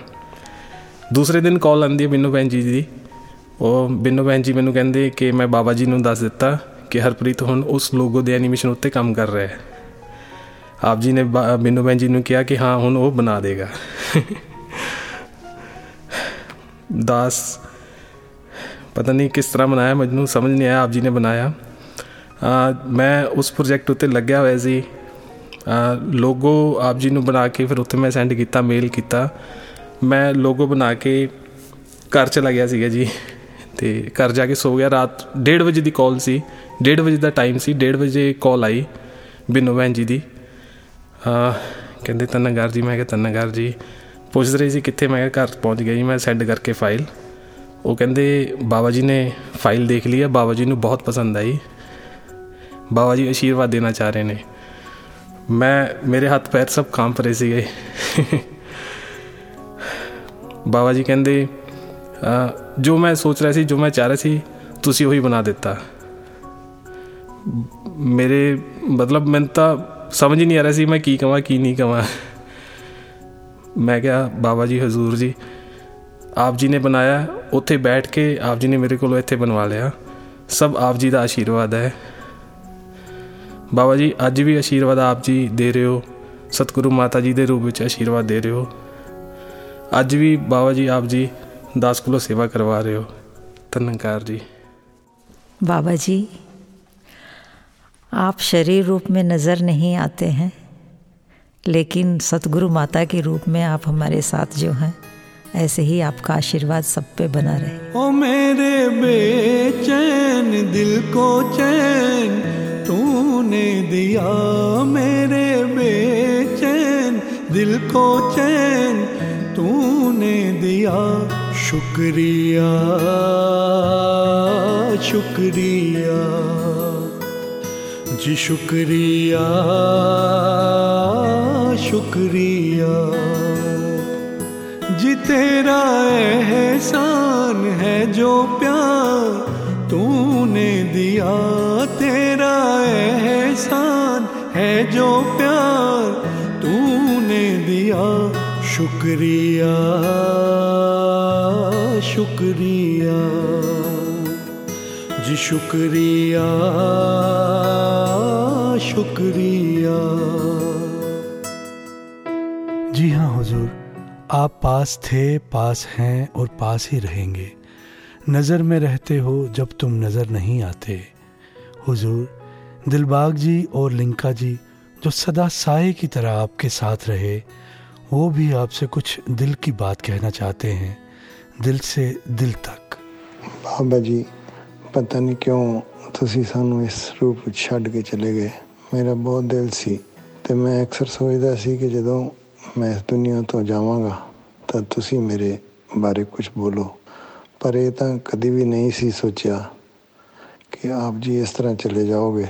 ਦੂਸਰੇ ਦਿਨ ਕਾਲ ਆਂਦੀ ਹੈ ਬਿੰਨੂ ਭੈਣ ਜੀ ਦੀ। ਉਹ ਬਿੰਨੂ ਭੈਣ ਜੀ ਮੈਨੂੰ ਕਹਿੰਦੇ ਕਿ ਮੈਂ ਬਾਬਾ ਜੀ ਨੂੰ ਦੱਸ ਦਿੱਤਾ ਕਿ ਹਰਪ੍ਰੀਤ ਹੁਣ ਉਸ ਲੋਗੋ ਦੇ ਐਨੀਮੇਸ਼ਨ ਉੱਤੇ ਕੰਮ ਕਰ ਰਿਹਾ ਹੈ। ਆਪ ਜੀ ਨੇ ਬਿੰਨੂ ਭੈਣ ਜੀ ਨੂੰ ਕਿਹਾ ਕਿ ਹਾਂ, ਹੁਣ ਉਹ ਬਣਾ ਦੇਗਾ। ਦਾਸ, ਪਤਾ ਨਹੀਂ ਕਿਸ ਤਰ੍ਹਾਂ ਬਣਾਇਆ, ਮੈਨੂੰ ਸਮਝ ਨਹੀਂ ਆਇਆ, ਆਪ ਜੀ ਨੇ ਬਣਾਇਆ। ਮੈਂ ਉਸ ਪ੍ਰੋਜੈਕਟ ਉੱਤੇ ਲੱਗਿਆ ਹੋਇਆ ਸੀ। ਲੋਗੋ ਆਪ ਜੀ ਨੂੰ ਬਣਾ ਕੇ ਫਿਰ ਉੱਥੇ ਮੈਂ ਸੈਂਡ ਕੀਤਾ ਮੇਲ ਕੀਤਾ। ਮੈਂ ਲੋਗੋ ਬਣਾ ਕੇ ਘਰ ਚਲਾ ਗਿਆ ਸੀਗਾ ਜੀ। ਤੇ ਘਰ ਜਾ ਕੇ ਸੋ ਗਿਆ। ਰਾਤ 1:30 ਵਜੇ ਦੀ ਕਾਲ ਸੀ। 1:30 ਵਜੇ ਦਾ ਟਾਈਮ ਸੀ 1:30 ਵਜੇ ਕਾਲ ਆਈ ਬਿਨੋ ਭੈਣ ਜੀ ਦੀ। ਆ ਕਹਿੰਦੇ ਤਨਗਰ ਜੀ, ਮੈਂ ਕਿਹਾ ਤਨਗਰ ਜੀ, ਪੁੱਛ ਰਹੇ ਸੀ ਕਿੱਥੇ, ਮੈਂ ਕਿਹਾ ਘਰ ਪਹੁੰਚ ਗਿਆ ਜੀ, ਮੈਂ ਸੈਂਡ ਕਰਕੇ ਫਾਈਲ ਉਹ ਕਹਿੰਦੇ ਬਾਬਾ ਜੀ ਨੇ ਫਾਈਲ ਦੇਖ ਲਈ ਹੈ ਬਾਬਾ ਜੀ ਨੂੰ ਬਹੁਤ ਪਸੰਦ ਆਈ। ਬਾਬਾ ਜੀ ਆਸ਼ੀਰਵਾਦ ਦੇਣਾ ਚਾਹ ਰਹੇ ਨੇ। ਮੈਂ, ਮੇਰੇ ਹੱਥ ਪੈਰ ਸਭ ਕੰਪ ਰਹੇ ਸੀਗੇ। ਬਾਬਾ ਜੀ ਕਹਿੰਦੇ ਜੋ ਮੈਂ ਸੋਚ ਰਿਹਾ ਸੀ, ਜੋ ਮੈਂ ਚਾਹ ਰਿਹਾ ਸੀ, ਤੁਸੀਂ ਉਹੀ ਬਣਾ ਦਿੱਤਾ। ਮੇਰੇ, ਮਤਲਬ ਮੈਨੂੰ ਤਾਂ ਸਮਝ ਹੀ ਨਹੀਂ ਆ ਰਿਹਾ ਸੀ ਮੈਂ ਕੀ ਕਵਾਂ, ਕੀ ਨਹੀਂ ਕਵਾਂ। ਮੈਂ ਕਿਹਾ, ਬਾਬਾ ਜੀ, ਹਜ਼ੂਰ ਜੀ, ਆਪ ਜੀ ਨੇ ਬਣਾਇਆ, ਉੱਥੇ ਬੈਠ ਕੇ ਆਪ ਜੀ ਨੇ ਮੇਰੇ ਕੋਲੋਂ ਇੱਥੇ ਬਣਵਾ ਲਿਆ। ਸਭ ਆਪ ਜੀ ਦਾ ਆਸ਼ੀਰਵਾਦ ਹੈ। ਬਾਬਾ ਜੀ, ਅੱਜ ਵੀ ਆਸ਼ੀਰਵਾਦ ਆਪ ਜੀ ਦੇ ਰਹੇ ਹੋ। ਸਤਿਗੁਰੂ ਮਾਤਾ ਜੀ ਦੇ ਰੂਪ ਵਿੱਚ ਆਸ਼ੀਰਵਾਦ ਦੇ ਰਹੇ ਹੋ। ਅੱਜ ਵੀ ਬਾਬਾ ਜੀ, ਆਪ ਜੀ 10 ਕਿਲੋ ਸੇਵਾ ਕਰਵਾ ਰਹੇ ਹੋ। ਧੰਨਕਾਰ ਜੀ। ਬਾਬਾ ਜੀ आप शरीर रूप में नज़र नहीं आते हैं, लेकिन सतगुरु माता के रूप में आप हमारे साथ जो हैं, ऐसे ही आपका आशीर्वाद सब पे बना रहे। ओ मेरे बेचैन, दिल को चैन, तूने दिया मेरे बेचैन, दिल को चैन, तूने दिया शुक्रिया शुक्रिया। जी शुक्रिया शुक्रिया। जी तेरा एहसान है जो प्यार तूने दिया, तेरा एहसान है जो प्यार तूने दिया। शुक्रिया शुक्रिया। जी शुक्रिया। शुक्रिया जी हाँ हुजूर आप पास थे पास हैं और पास ही रहेंगे नज़र में रहते हो जब तुम नज़र नहीं आते हुजूर दिलबाग जी और लिंका जी जो सदा साए की तरह आपके साथ रहे वो भी आपसे कुछ दिल की बात कहना चाहते हैं ਦਿਲ ਸੇ ਦਿਲ ਤੱਕ ਬਾਬਾ ਜੀ ਪਤਾ ਨਹੀਂ ਕਿਉਂ ਤੁਸੀਂ ਸਾਨੂੰ ਇਸ ਰੂਪ ਵਿੱਚ ਛੱਡ ਕੇ ਚਲੇ ਗਏ ਮੇਰਾ ਬਹੁਤ ਦਿਲ ਸੀ ਤੇ ਮੈਂ ਅਕਸਰ ਸੋਚਦਾ ਸੀ ਕਿ ਜਦੋਂ ਮੈਂ ਇਸ ਦੁਨੀਆ ਤੋਂ ਜਾਵਾਂਗਾ ਤਾਂ ਤੁਸੀਂ ਮੇਰੇ ਬਾਰੇ ਕੁਝ ਬੋਲੋ। ਪਰ ਇਹ ਤਾਂ ਕਦੀ ਵੀ ਨਹੀਂ ਸੀ ਸੋਚਿਆ ਕਿ ਆਪ ਜੀ ਇਸ ਤਰ੍ਹਾਂ ਚਲੇ ਜਾਓਗੇ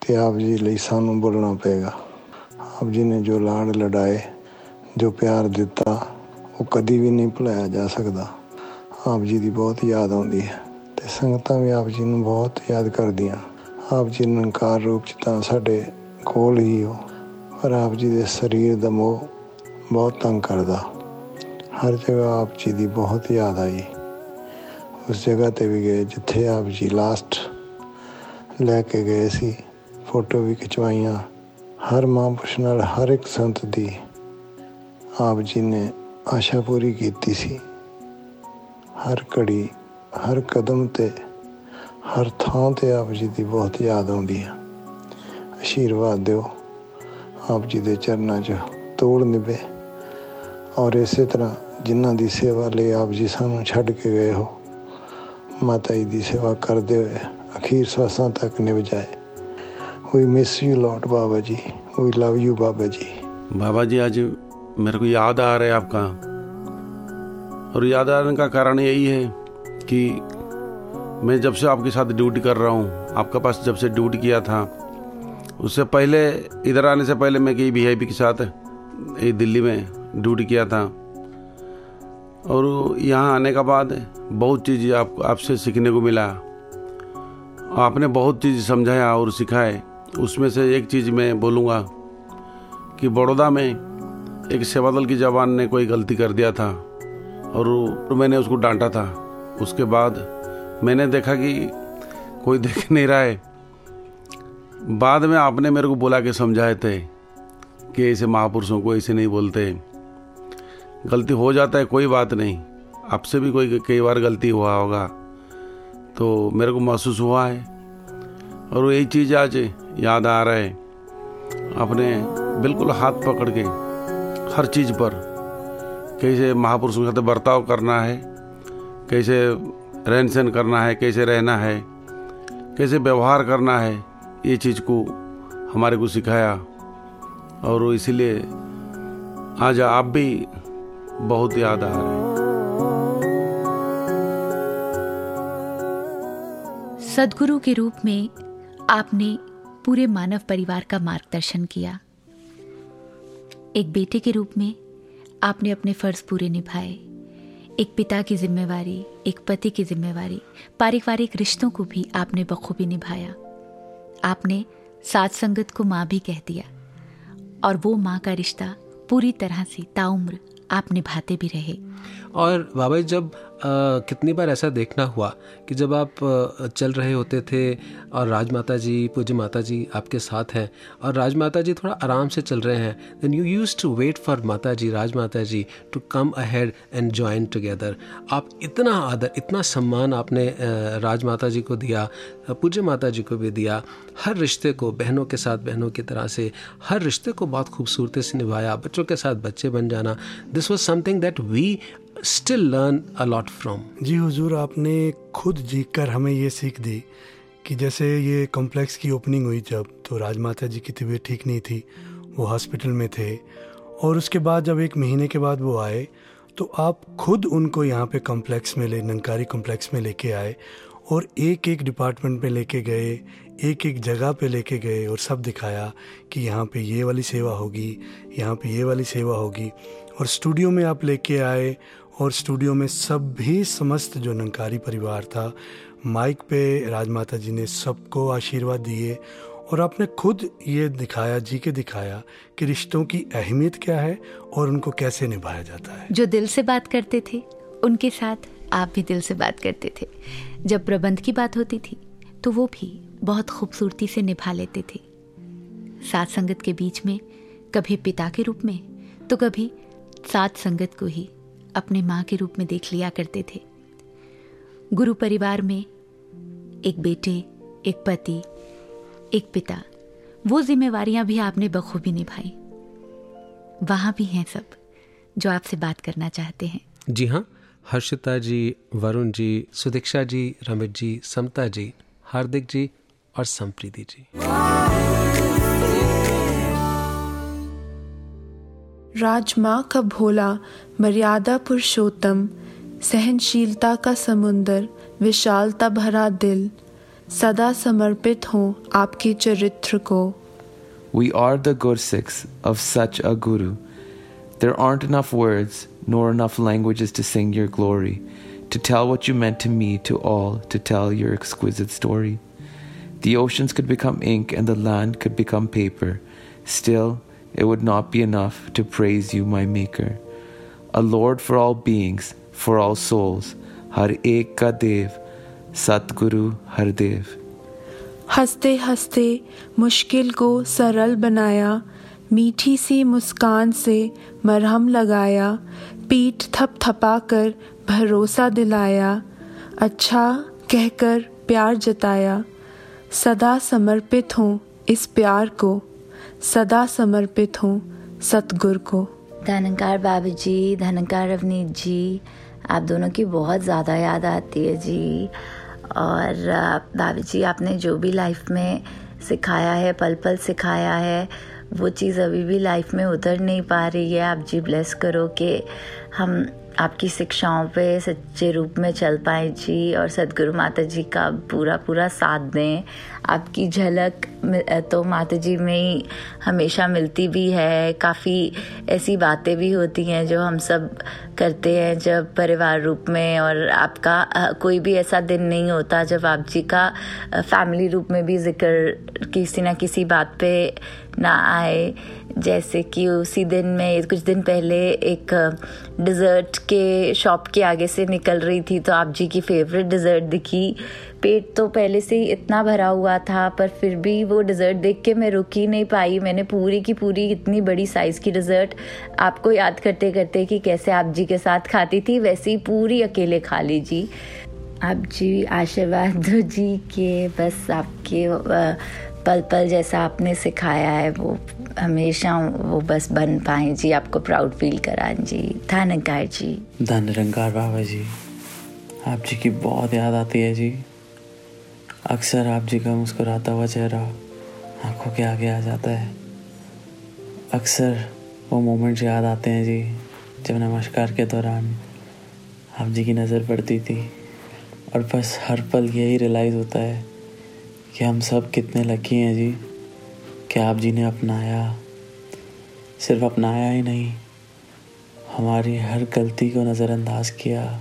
ਤੇ ਆਪ ਜੀ ਲਈ ਸਾਨੂੰ ਬੋਲਣਾ ਪਏਗਾ। ਆਪ ਜੀ ਨੇ ਜੋ ਲਾੜ ਲੜਾਏ, ਜੋ ਪਿਆਰ ਦਿੱਤਾ, ਉਹ ਕਦੀ ਵੀ ਨਹੀਂ ਭੁਲਾਇਆ ਜਾ ਸਕਦਾ। ਆਪ ਜੀ ਦੀ ਬਹੁਤ ਯਾਦ ਆਉਂਦੀ ਹੈ ਤੇ ਸੰਗਤਾਂ ਵੀ ਆਪ ਜੀ ਨੂੰ ਬਹੁਤ ਯਾਦ ਕਰਦੀਆਂ। ਆਪ ਜੀ ਨਿਰੰਕਾਰ ਰੂਪ ਚ ਤਾਂ ਸਾਡੇ ਕੋਲ ਹੀ ਹੋ, ਪਰ ਆਪ ਜੀ ਦੇ ਸਰੀਰ ਦਾ ਮੋਹ ਬਹੁਤ ਤੰਗ ਕਰਦਾ। ਹਰ ਜਗ੍ਹਾ ਆਪ ਜੀ ਦੀ ਬਹੁਤ ਯਾਦ ਆਈ। ਉਸ ਜਗ੍ਹਾ ਤੇ ਵੀ ਗਏ ਜਿੱਥੇ ਆਪ ਜੀ ਲਾਸਟ ਲੈ ਕੇ ਗਏ ਸੀ। ਫੋਟੋ ਵੀ ਖਿਚਵਾਈਆਂ। ਹਰ ਮਹਾਂਪੁਰਸ਼ ਨਾਲ ਹਰ ਇੱਕ ਸੰਤ ਦੀ ਆਪ ਜੀ ਨੇ ਆਸ਼ਾ ਪੂਰੀ ਕੀਤੀ ਸੀ। ਹਰ ਘੜੀ, ਹਰ ਕਦਮ ਤੇ ਹਰ ਥਾਂ ਤੇ ਆਪ ਜੀ ਦੀ ਬਹੁਤ ਯਾਦ ਆਉਂਦੀ ਹੈ ਆਸ਼ੀਰਵਾਦ ਦਿਓ ਆਪ ਜੀ ਦੇ ਚਰਨਾਂ 'ਚ ਤੋੜ ਨਿਭੇ ਔਰ ਇਸੇ ਤਰ੍ਹਾਂ ਜਿਨ੍ਹਾਂ ਦੀ ਸੇਵਾ ਲਈ ਆਪ ਜੀ ਸਾਨੂੰ ਛੱਡ ਕੇ ਗਏ ਹੋ ਮਾਤਾ ਜੀ ਦੀ ਸੇਵਾ ਕਰਦੇ ਹੋਏ ਅਖੀਰ ਸਵਾਸਾਂ ਤੱਕ ਨਿਭ ਜਾਏ we miss you lot Baba ji we love you Baba ji Baba ji आज मेरे को याद आ रहा है आपका और याद आने का कारण यही है कि मैं जब से आपके साथ ड्यूटी कर रहा हूँ, आपके पास जब से ड्यूटी किया था, उससे पहले, इधर आने से पहले मैं कई वी के साथ, ये दिल्ली में ड्यूटी किया था। और यहाँ आने के बाद बहुत चीज़ आप, आपसे सीखने को मिला। आपने बहुत चीज़ समझाया और सिखाए। उसमें से एक चीज़ मैं बोलूँगा कि बड़ौदा में एक सेवादल की जवान ने कोई गलती कर दिया था। और मैंने उसको डांटा था। उसके बाद मैंने देखा कि कोई देख नहीं रहा है। बाद में आपने मेरे को बुला के समझाए थे कि ऐसे महापुरुषों को ऐसे नहीं बोलते। गलती हो जाता है, कोई बात नहीं। आपसे भी कोई कई बार गलती हुआ होगा। तो मेरे को महसूस हुआ है। और वो यही चीज़ आज याद आ रहा है। अपने बिल्कुल हाथ पकड़ के हर चीज़ पर। कैसे महापुरुषों के साथ बर्ताव करना है, कैसे रहन सहन करना है, कैसे रहना है, कैसे व्यवहार करना है, ये चीज़ को हमारे को सिखाया। और इसीलिए आज आप भी बहुत याद आ रहे हैं। सदगुरु के रूप में आपने पूरे मानव परिवार का मार्गदर्शन किया। एक बेटे के रूप में आपने अपने फ़र्ज़ पूरे निभाए। एक पिता की जिम्मेवारी, एक पति की जिम्मेवारी, पारिवारिक रिश्तों को भी आपने बखूबी निभाया। आपने सात संगत को माँ भी कह दिया और वो माँ का रिश्ता पूरी तरह से ताउम्र आप निभाते भी रहे। और बाबा जब आ, कितनी बार ऐसा देखना हुआ कि जब आप चल रहे होते थे और राजमाता जी पूज्य माता जी आपके साथ हैं और राजमाता जी थोड़ा आराम से चल रहे हैं then you use to wait for Mata ji Rajmata ji to come ahead and join together आप इतना आदर इतना सम्मान आपने राजमाता जी को दिया पूज्य माता जी को भी दिया हर रिश्ते को बहनों के साथ बहनों की तरह से हर रिश्ते को बहुत खूबसूरती से निभाया बच्चों के साथ बच्चे बन जाना. This was something that we still learn a lot from जी हुजूर, आपने खुद जी कर हमें ये सीख दी कि जैसे ये कॉम्प्लेक्स की ओपनिंग हुई जब तो राजमाता जी की तबीयत ठीक नहीं थी, वो हॉस्पिटल में थे, और उसके बाद जब एक महीने के बाद वो आए तो आप खुद उनको यहाँ पे कॉम्प्लेक्स में ले, नंकारी कॉम्प्लेक्स में लेके आए, और एक एक डिपार्टमेंट में लेके गए एक एक जगह पे लेके गए, और सब दिखाया कि यहाँ पे ये वाली सेवा होगी, यहाँ पे ये वाली सेवा होगी, और स्टूडियो में आप लेके आए और स्टूडियो में सब भी समस्त जो नंकारी परिवार था, माइक पे राजमाता जी ने सबको आशीर्वाद दिए और आपने खुद ये दिखाया, जी के दिखाया कि रिश्तों की अहमियत क्या है और उनको कैसे निभाया जाता है। जो दिल से बात करते थे, उनके साथ आप भी दिल से बात करते थे। जब प्रबंध की बात होती थी तो वो भी बहुत खूबसूरती से निभा लेते थे। सात संगत के बीच में, कभी पिता के रूप में तो कभी सात संगत को ही। अपने माँ के रूप में देख लिया करते थे। गुरु परिवार में एक बेटे, एक पति, एक पिता, वो जिम्मेवारियाँ भी आपने बखूबी निभाई। वहाँ भी हैं सब जो आपसे बात करना चाहते हैं। जी हाँ हर्षिता जी, वरुण जी, सुदीक्षा जी रमित जी, समता जी, हार्दिक जी और संप्रीति जी। राजमा का भोला मर्यादा पुरुषोत्तम सहनशीलता का समुंदर विशालता भरा दिल सदा समर्पित हो आपके चरित्र को We are the Gursikhs of such a Guru. There aren't enough words nor enough languages to sing your glory, to tell what you meant to me, to all, to tell your exquisite story. The oceans could become ink and the land could become paper. Still, it would not be enough to praise you, my Maker. A Lord for all beings, for all souls, Har Ek Ka Dev, Satguru Hardev. हँसते हँसते मुश्किल को सरल बनाया मीठी सी मुस्कान से मरहम लगाया पीठ थप थपा कर भरोसा दिलाया अच्छा कहकर प्यार जताया सदा समर्पित हूँ इस प्यार को सदा समर्पित हूँ सतगुर को। धनकार बाबू जी, धनकार रवनीत जी, आप दोनों की बहुत ज़्यादा याद आती है जी। और बाबू जी, आपने जो भी लाइफ में सिखाया है पल पल सिखाया है, वो चीज़ अभी भी लाइफ में उतर नहीं पा रही है। आप जी ब्लेस करो कि हम आपकी शिक्षाओं पे सच्चे रूप में चल पाए जी और सदगुरु माता जी का पूरा पूरा साथ दें। आपकी झलक तो माता जी में ही हमेशा मिलती भी है। काफ़ी ऐसी बातें भी होती हैं जो हम सब करते हैं जब परिवार रूप में और आपका कोई भी ऐसा दिन नहीं होता जब आप जी का फैमिली रूप में भी ज़िक्र किसी ना किसी बात पे ना आए। जैसे कि उसी दिन में, कुछ दिन पहले एक डिज़र्ट के शॉप के आगे से निकल रही थी तो आप जी की फेवरेट डिज़र्ट दिखी। पेट तो पहले से ही इतना भरा हुआ था, पर फिर भी वो डिज़र्ट देख के मैं रुक ही नहीं पाई। मैंने पूरी की पूरी इतनी बड़ी साइज़ की डिज़र्ट आपको याद करते करते कि कैसे आप जी के साथ खाती थी, वैसे ही पूरी अकेले खा लीजिए। आप जी आशीर्वाद दो जी के, बस आपके पल पल जैसा आपने सिखाया है, वो हमेशा वो बस बन पाए जी। आपको प्राउड फील करा जी। धनकार जी। धन रंगार बाबा जी। आप जी की बहुत याद आती है जी। अक्सर आप जी का मुस्कुराता हुआ चेहरा आँखों के आगे आ जाता है। अक्सर वो मोमेंट्स याद आते हैं जी, जब नमस्कार के दौरान आप जी की नज़र पड़ती थी। और बस हर पल यही रियलाइज़ होता है कि हम सब कितने लकी हैं जी, कि आप जी ने अपनाया। सिर्फ़ अपनाया ही नहीं, हमारी हर गलती को नज़रअंदाज किया,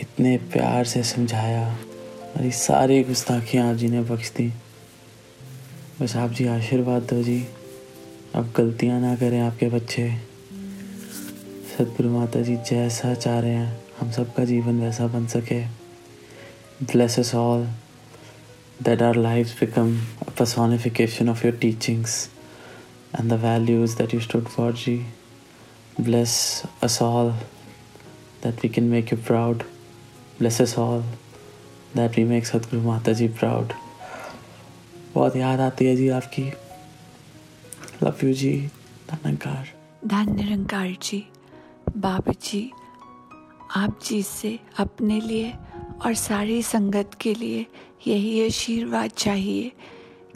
इतने प्यार से समझाया, हमारी सारी गुस्ताखियाँ आप जी ने बख्श दी। बस आप जी आशीर्वाद दो जी अब गलतियाँ ना करें आपके बच्चे। सतगुरु माता जी जैसा चाह रहे हैं, हम सबका जीवन वैसा बन सके। Bless all that our lives become a personification of your teachings and the values that you stood for, Ji. Bless us all that we can make you proud. Bless us all that we make Sadhguru Mata Ji proud. बहुत याद आती है जी आपकी love you जी धनकार धन निरंकार जी बाबू जी आप जी से अपने लिए और सारी संगत के लिए यही आशीर्वाद चाहिए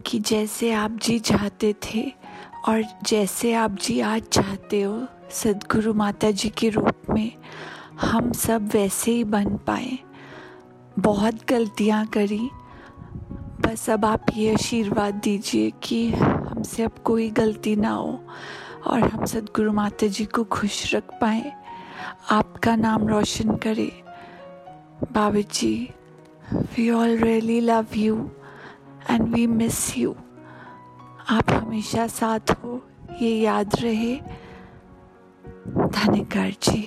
कि जैसे आप जी चाहते थे और जैसे आप जी आज चाहते हो, सदगुरु माता जी के रूप में हम सब वैसे ही बन पाए। बहुत गलतियाँ करी। बस अब आप ये आशीर्वाद दीजिए कि हमसे अब कोई गलती ना हो और हम सदगुरु माता जी को खुश रख पाए। आपका नाम रोशन करें। Baba ji we all really love you and we miss you आप हमेशा साथ हो, ये याद रहे। धन्यकार जी।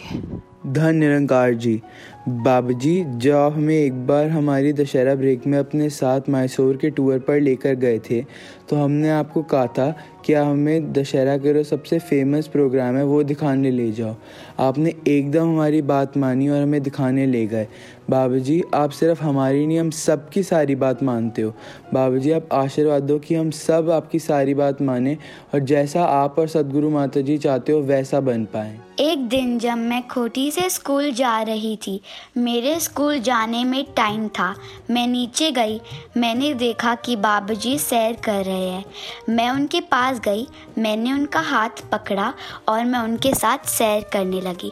धन निरंकार जी। बाबा जी जब आप हमें एक बार हमारी दशहरा ब्रेक में अपने साथ मैसूर के टूर पर लेकर गए थे तो हमने आपको कहा था कि आप हमें दशहरा के रोज सबसे फ़ेमस प्रोग्राम है, वो दिखाने ले जाओ। आपने एकदम हमारी बात मानी और हमें दिखाने ले गए। बाबा जी आप सिर्फ़ हमारी नहीं हम सब की सारी बात मानते हो। बाबा जी आप आशीर्वाद दो कि हम सब आपकी सारी बात माने और जैसा आप और सदगुरु माता जी चाहते हो, वैसा बन पाए। एक दिन जब मैं खोटी से स्कूल जा रही थी, मेरे स्कूल जाने में टाइम था। मैं नीचे गई, मैंने देखा कि बाबूजी सैर कर रहे हैं। मैं उनके पास गई, मैंने उनका हाथ पकड़ा और मैं उनके साथ सैर करने लगी।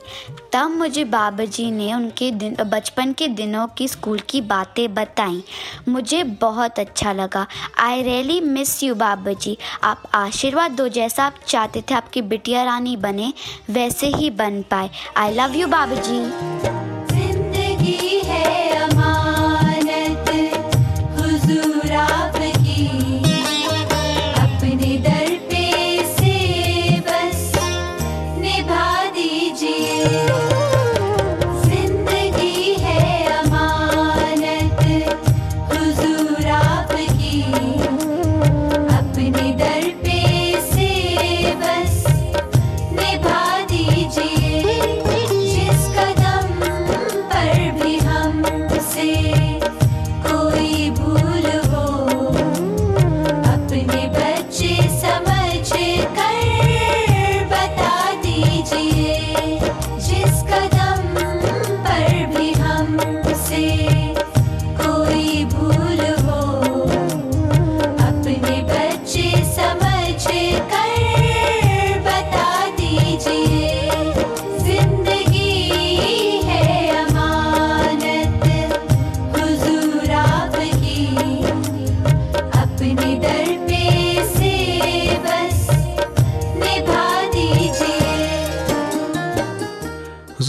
तब मुझे बाबूजी ने उनके दिन, बचपन के दिनों की स्कूल की बातें बताई। मुझे बहुत अच्छा लगा। I really miss you Babu ji आप आशीर्वाद दो जैसा आप चाहते थे आपकी बिटिया रानी बने, वैसे ही बन पाए। आई लव यू बाबू जी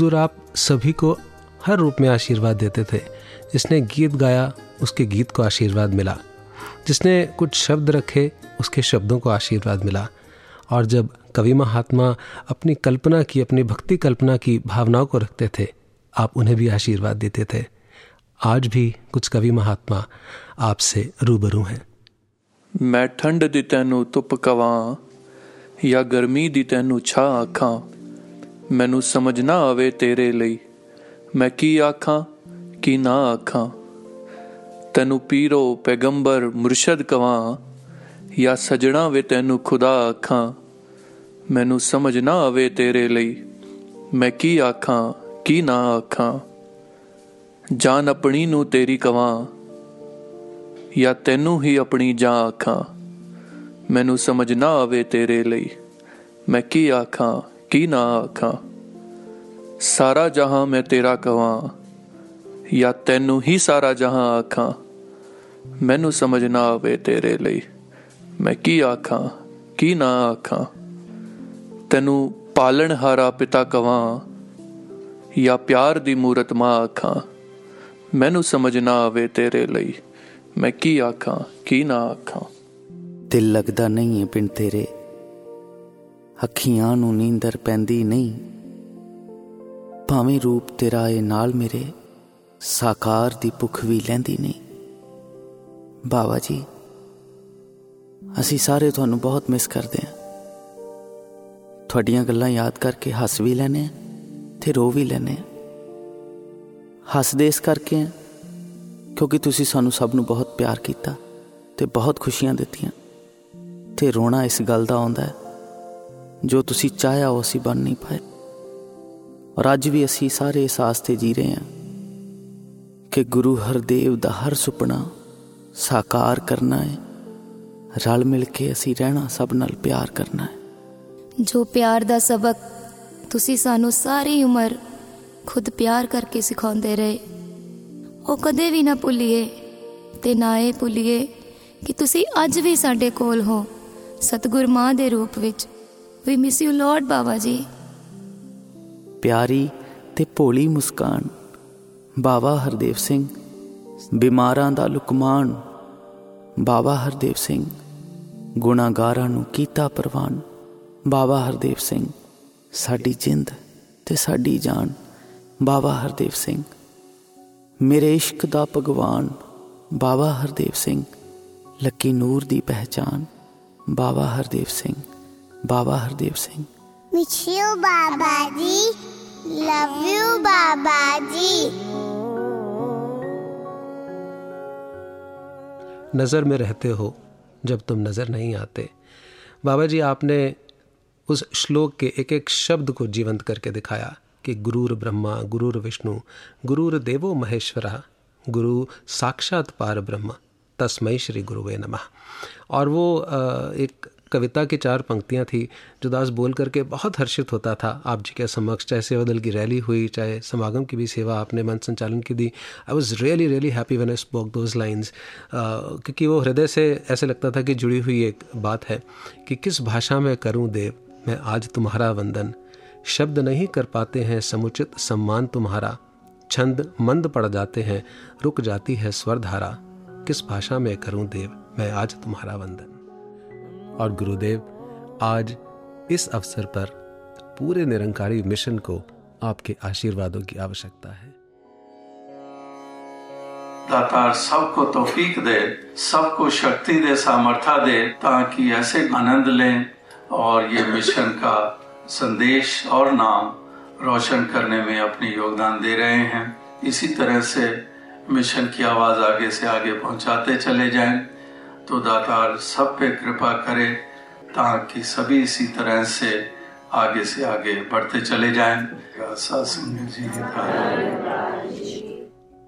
हुजूर आप सभी को हर रूप में आशीर्वाद देते थे। जिसने गीत गाया, उसके गीत को आशीर्वाद मिला। जिसने कुछ शब्द रखे, उसके शब्दों को आशीर्वाद मिला। और जब कवि महात्मा अपनी कल्पना की, अपनी भक्ति कल्पना की भावनाओं को रखते थे, आप उन्हें भी आशीर्वाद देते थे। आज भी कुछ कवि महात्मा आपसे रूबरू हैं। मैं ठंड दी तेनू तुप कवा, या गर्मी दी तेनू छा आखा। ਮੈਨੂੰ ਸਮਝ ਨਾ ਆਵੇ ਤੇਰੇ ਲਈ। ਮੈਂ ਕੀ ਆਖਾਂ, ਕੀ ਨਾ ਆਖਾਂ? ਤੈਨੂੰ ਪੀਰੋ, ਪੈਗੰਬਰ, ਮੁਰਸ਼ਦ ਕਵਾਂ ਜਾਂ ਸਜਣਾ ਵੇ ਤੈਨੂੰ ਖੁਦਾ ਆਖਾਂ? ਮੈਨੂੰ ਸਮਝ ਨਾ ਆਵੇ ਤੇਰੇ ਲਈ। ਮੈਂ ਕੀ ਆਖਾਂ, ਕੀ ਨਾ ਆਖਾਂ? ਜਾਨ ਆਪਣੀ ਨੂੰ ਤੇਰੀ ਕਵਾਂ ਜਾਂ ਤੈਨੂੰ ਹੀ ਆਪਣੀ ਜਾਂ ਆਖਾਂ? ਮੈਨੂੰ ਸਮਝ ਨਾ ਆਵੇ ਤੇਰੇ ਲਈ। ਮੈਂ ਕੀ ਆਖਾਂ ਕੀ ਨਾ ਆਖਾਂ? ਸਾਰਾ ਜਹਾਂ ਮੈਂ ਤੇਰਾ ਕਵਾਂ, ਜਾਂ ਤੈਨੂੰ ਹੀ ਸਾਰਾ ਜਹਾਂ ਆਖਾਂ? ਮੈਨੂੰ ਸਮਝ ਨਾ ਆਵੇ ਤੇਰੇ ਲਈ। ਮੈਂ ਕੀ ਆਖਾਂ, ਕੀ ਨਾ ਆਖਾਂ? ਤੈਨੂੰ ਪਾਲਣ ਹਾਰਾ ਪਿਤਾ ਕਵਾਂ, ਜਾਂ ਪਿਆਰ ਦੀ ਮੂਰਤ ਮਾਂ ਆਖਾਂ? ਮੈਨੂੰ ਸਮਝ ਨਾ ਆਵੇ ਤੇਰੇ ਲਈ। ਮੈਂ ਕੀ ਆਖਾਂ, ਕੀ ਨਾ ਆਖਾਂ? ਦਿਲ ਲੱਗਦਾ ਨਹੀਂ ਹੈ ਪਿੰਡ ਤੇਰੇ। ਅੱਖੀਆਂ ਨੂੰ ਨੀਂਦਰ ਪੈਂਦੀ ਨਹੀਂ। ਭਾਵੇਂ ਰੂਪ ਤੇਰਾ ਏ ਨਾਲ ਮੇਰੇ ਸਾਕਾਰ ਦੀ ਭੁੱਖ ਵੀ ਲੈਂਦੀ ਨਹੀਂ। ਬਾਬਾ ਜੀ, ਅਸੀਂ ਸਾਰੇ ਤੁਹਾਨੂੰ ਬਹੁਤ ਮਿਸ ਕਰਦੇ ਹਾਂ। ਤੁਹਾਡੀਆਂ ਗੱਲਾਂ ਯਾਦ ਕਰਕੇ ਹੱਸ ਵੀ ਲੈਨੇ ਆ ਤੇ ਰੋ ਵੀ ਲੈਨੇ ਆ ਹੱਸਦੇ ਇਸ ਕਰਕੇ ਆ ਕਿਉਂਕਿ ਤੁਸੀਂ ਸਾਨੂੰ ਸਭ ਨੂੰ ਬਹੁਤ ਪਿਆਰ ਕੀਤਾ ਤੇ ਬਹੁਤ ਖੁਸ਼ੀਆਂ ਦਿੱਤੀਆਂ ਤੇ ਰੋਣਾ ਇਸ ਗੱਲ ਦਾ ਆਉਂਦਾ ਹੈ ਜੋ ਤੁਸੀਂ ਚਾਹਿਆ ਉਹ ਅਸੀਂ ਬਣ ਨਹੀਂ ਪਾਏ। ਔਰ ਅੱਜ ਵੀ ਅਸੀਂ ਸਾਰੇ ਇਸ ਆਸ ਤੇ ਜੀ ਰਹੇ ਹਾਂ ਕਿ ਗੁਰੂ ਹਰਦੇਵ ਦਾ ਹਰ ਸੁਪਨਾ ਸਾਕਾਰ ਕਰਨਾ ਹੈ, ਰਲ ਮਿਲ ਕੇ ਅਸੀਂ ਰਹਿਣਾ ਸਭ ਨਾਲ ਪਿਆਰ ਕਰਨਾ ਹੈ। ਜੋ ਪਿਆਰ ਦਾ ਸਬਕ ਤੁਸੀਂ ਸਾਨੂੰ ਸਾਰੀ ਉਮਰ ਖੁਦ ਪਿਆਰ ਕਰਕੇ ਸਿਖਾਉਂਦੇ ਰਹੇ, ਉਹ ਕਦੇ ਵੀ ਨਾ ਭੁੱਲੀਏ ਤੇ ਨਾ ਇਹ ਭੁੱਲੀਏ ਕਿ ਤੁਸੀਂ ਅੱਜ ਵੀ ਸਾਡੇ ਕੋਲ ਹੋ, ਸਤਿਗੁਰ ਮਾਂ ਦੇ ਰੂਪ ਵਿੱਚ। We miss you lord Baba ji ਪਿਆਰੀ ਤੇ ਭੋਲੀ ਮੁਸਕਾਨ ਬਾਬਾ ਹਰਦੇਵ ਸਿੰਘ, ਬਿਮਾਰਾਂ ਦਾ ਲੁਕਮਾਨ ਬਾਬਾ ਹਰਦੇਵ ਸਿੰਘ, ਗੁਨਾਹਗਾਰਾਂ ਨੂੰ ਕੀਤਾ ਪ੍ਰਵਾਨ ਬਾਬਾ ਹਰਦੇਵ ਸਿੰਘ, ਸਾਡੀ ਜਿੰਦ ਤੇ ਸਾਡੀ ਜਾਨ ਬਾਬਾ ਹਰਦੇਵ ਸਿੰਘ। ਮੇਰੇ ਇਸ਼ਕ ਦਾ ਭਗਵਾਨ ਬਾਬਾ ਹਰਦੇਵ ਸਿੰਘ, ਲੱਕੀ ਨੂਰ ਦੀ ਪਹਿਚਾਨ Baba Hardev Singh. Baba Hardev Singh. Miss you Baba ji love you Baba ji नज़र में रहते हो जब तुम नज़र नहीं आते। बाबा जी आपने उस श्लोक के एक एक शब्द को जीवंत करके दिखाया कि गुरुर ब्रह्मा गुरुर विष्णु गुरुर देवो महेश्वरा गुरु साक्षात पार ब्रह्म तस्मय श्री गुरुवे नमः। और वो एक कविता की चार पंक्तियाँ थी जो दास बोल करके बहुत हर्षित होता था। आप जी के समक्ष, चाहे सेवा दल की रैली हुई, चाहे समागम की भी सेवा आपने मन संचालन की दी I was really really happy when I spoke those lines क्योंकि वो हृदय से ऐसे लगता था कि जुड़ी हुई एक बात है कि किस भाषा में करूँ देव, मैं आज तुम्हारा वंदन। शब्द नहीं कर पाते हैं, समुचित सम्मान तुम्हारा। छंद मंद पड़ जाते हैं, रुक जाती है स्वर धारा। किस भाषा में करूँ देव, मैं आज तुम्हारा वंदन। और गुरुदेव, आज इस अवसर पर पूरे निरंकारी मिशन को आपके आशीर्वादों की आवश्यकता है। दातार, सबको तौफीक दे, सबको शक्ति दे सामर्थ्य दे, ताकि ऐसे आनंद लें और ये मिशन का संदेश और नाम रोशन करने में अपनी योगदान दे रहे हैं। इसी तरह से मिशन की आवाज़ आगे से आगे पहुंचाते चले जाएँ। तो दातार सब पे कृपा करे ताकि सभी इसी तरह से आगे से आगे बढ़ते चले जाएँ।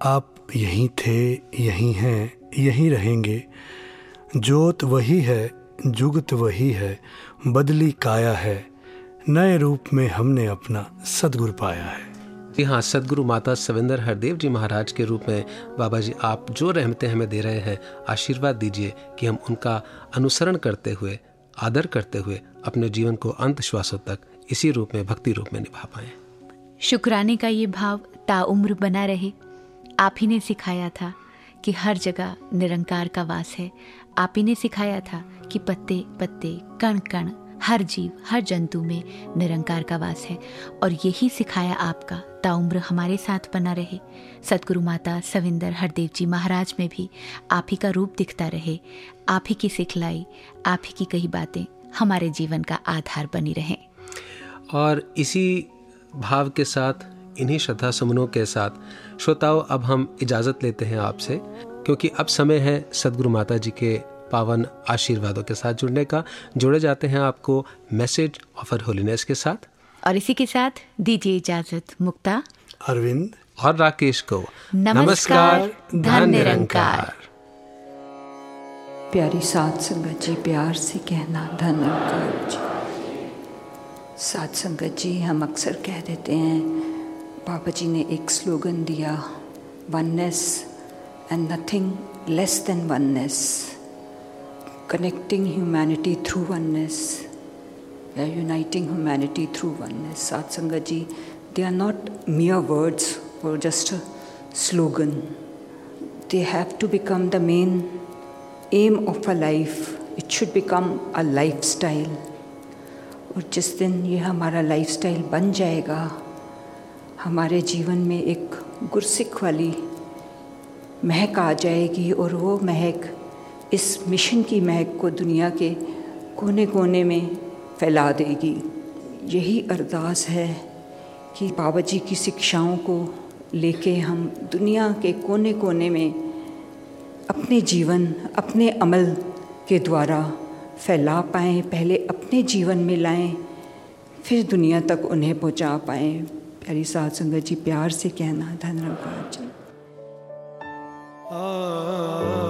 आप यहीं थे, यहीं हैं, यहीं रहेंगे। जोत वही है, जुगत वही है, बदली काया है। नए रूप में हमने अपना सदगुरु पाया है। हाँ सदगुरु माता सविंदर हरदेव जी महाराज के रूप में बाबा जी आप जो रहमतें हमें दे रहे हैं, आशीर्वाद दीजिए कि हम उनका अनुसरण करते हुए, आदर करते हुए अपने जीवन को अंत श्वासों तक इसी रूप में, भक्ति रूप में निभा पाए। शुक्राने का ये भाव ताउम्र बना रहे। आप ही ने सिखाया था कि हर जगह निरंकार का वास है। आप ही ने सिखाया था कि पत्ते पत्ते, कण कण, हर जीव, हर जंतु में निरंकार का वास है। और यही सिखाया आपका ताउम्र हमारे साथ बना रहे। सतगुरु माता, सविंदर, हरदेव जी महाराज में भी आप ही का रूप दिखता रहे। आप ही की सिखलाई, आप ही की कही बातें हमारे जीवन का आधार बनी रहें। और इसी भाव के साथ, इन्हीं श्रद्धा सुमनों के साथ, श्रोताओं, अब हम इजाज़त लेते हैं आपसे, क्योंकि अब समय है सदगुरु माता जी के पावन आशीर्वादों के साथ जुड़ने का। जुड़े जाते हैं आपको मैसेज ऑफ़र होलीनेस के साथ। और इसी के साथ दीजिए इजाज़त मुक्ता। अरविंद। और राकेश को नमस्कार, धन निरंकार। प्यारी सात संगत जी प्यार से कहना धन निरंकार जी। सात संगत जी हम अक्सर कह देते हैं बाबा जी ने एक स्लोगन दिया oneness and nothing less than oneness connecting humanity through oneness या यूनाइटिंग ह्यूमैनिटी थ्रू वननेस सात संगत जी they are not mere words or just a slogan. They have to become the main aim of a life. It should become a lifestyle. और जिस दिन ये हमारा lifestyle बन जाएगा, हमारे जीवन में एक गुरसिख वाली महक आ जाएगी और वो महक इस मिशन की महक को दुनिया के कोने कोने में फैला देगी। यही अरदास है कि बाबा जी की शिक्षाओं को लेके हम दुनिया के कोने कोने में अपने जीवन, अपने अमल के द्वारा फैला पाएँ, पहले अपने जीवन में लाएँ, फिर दुनिया तक उन्हें पहुँचा पाएँ। प्यारी साध संगत जी, प्यार से कहना धन्यवाद जी। मेरा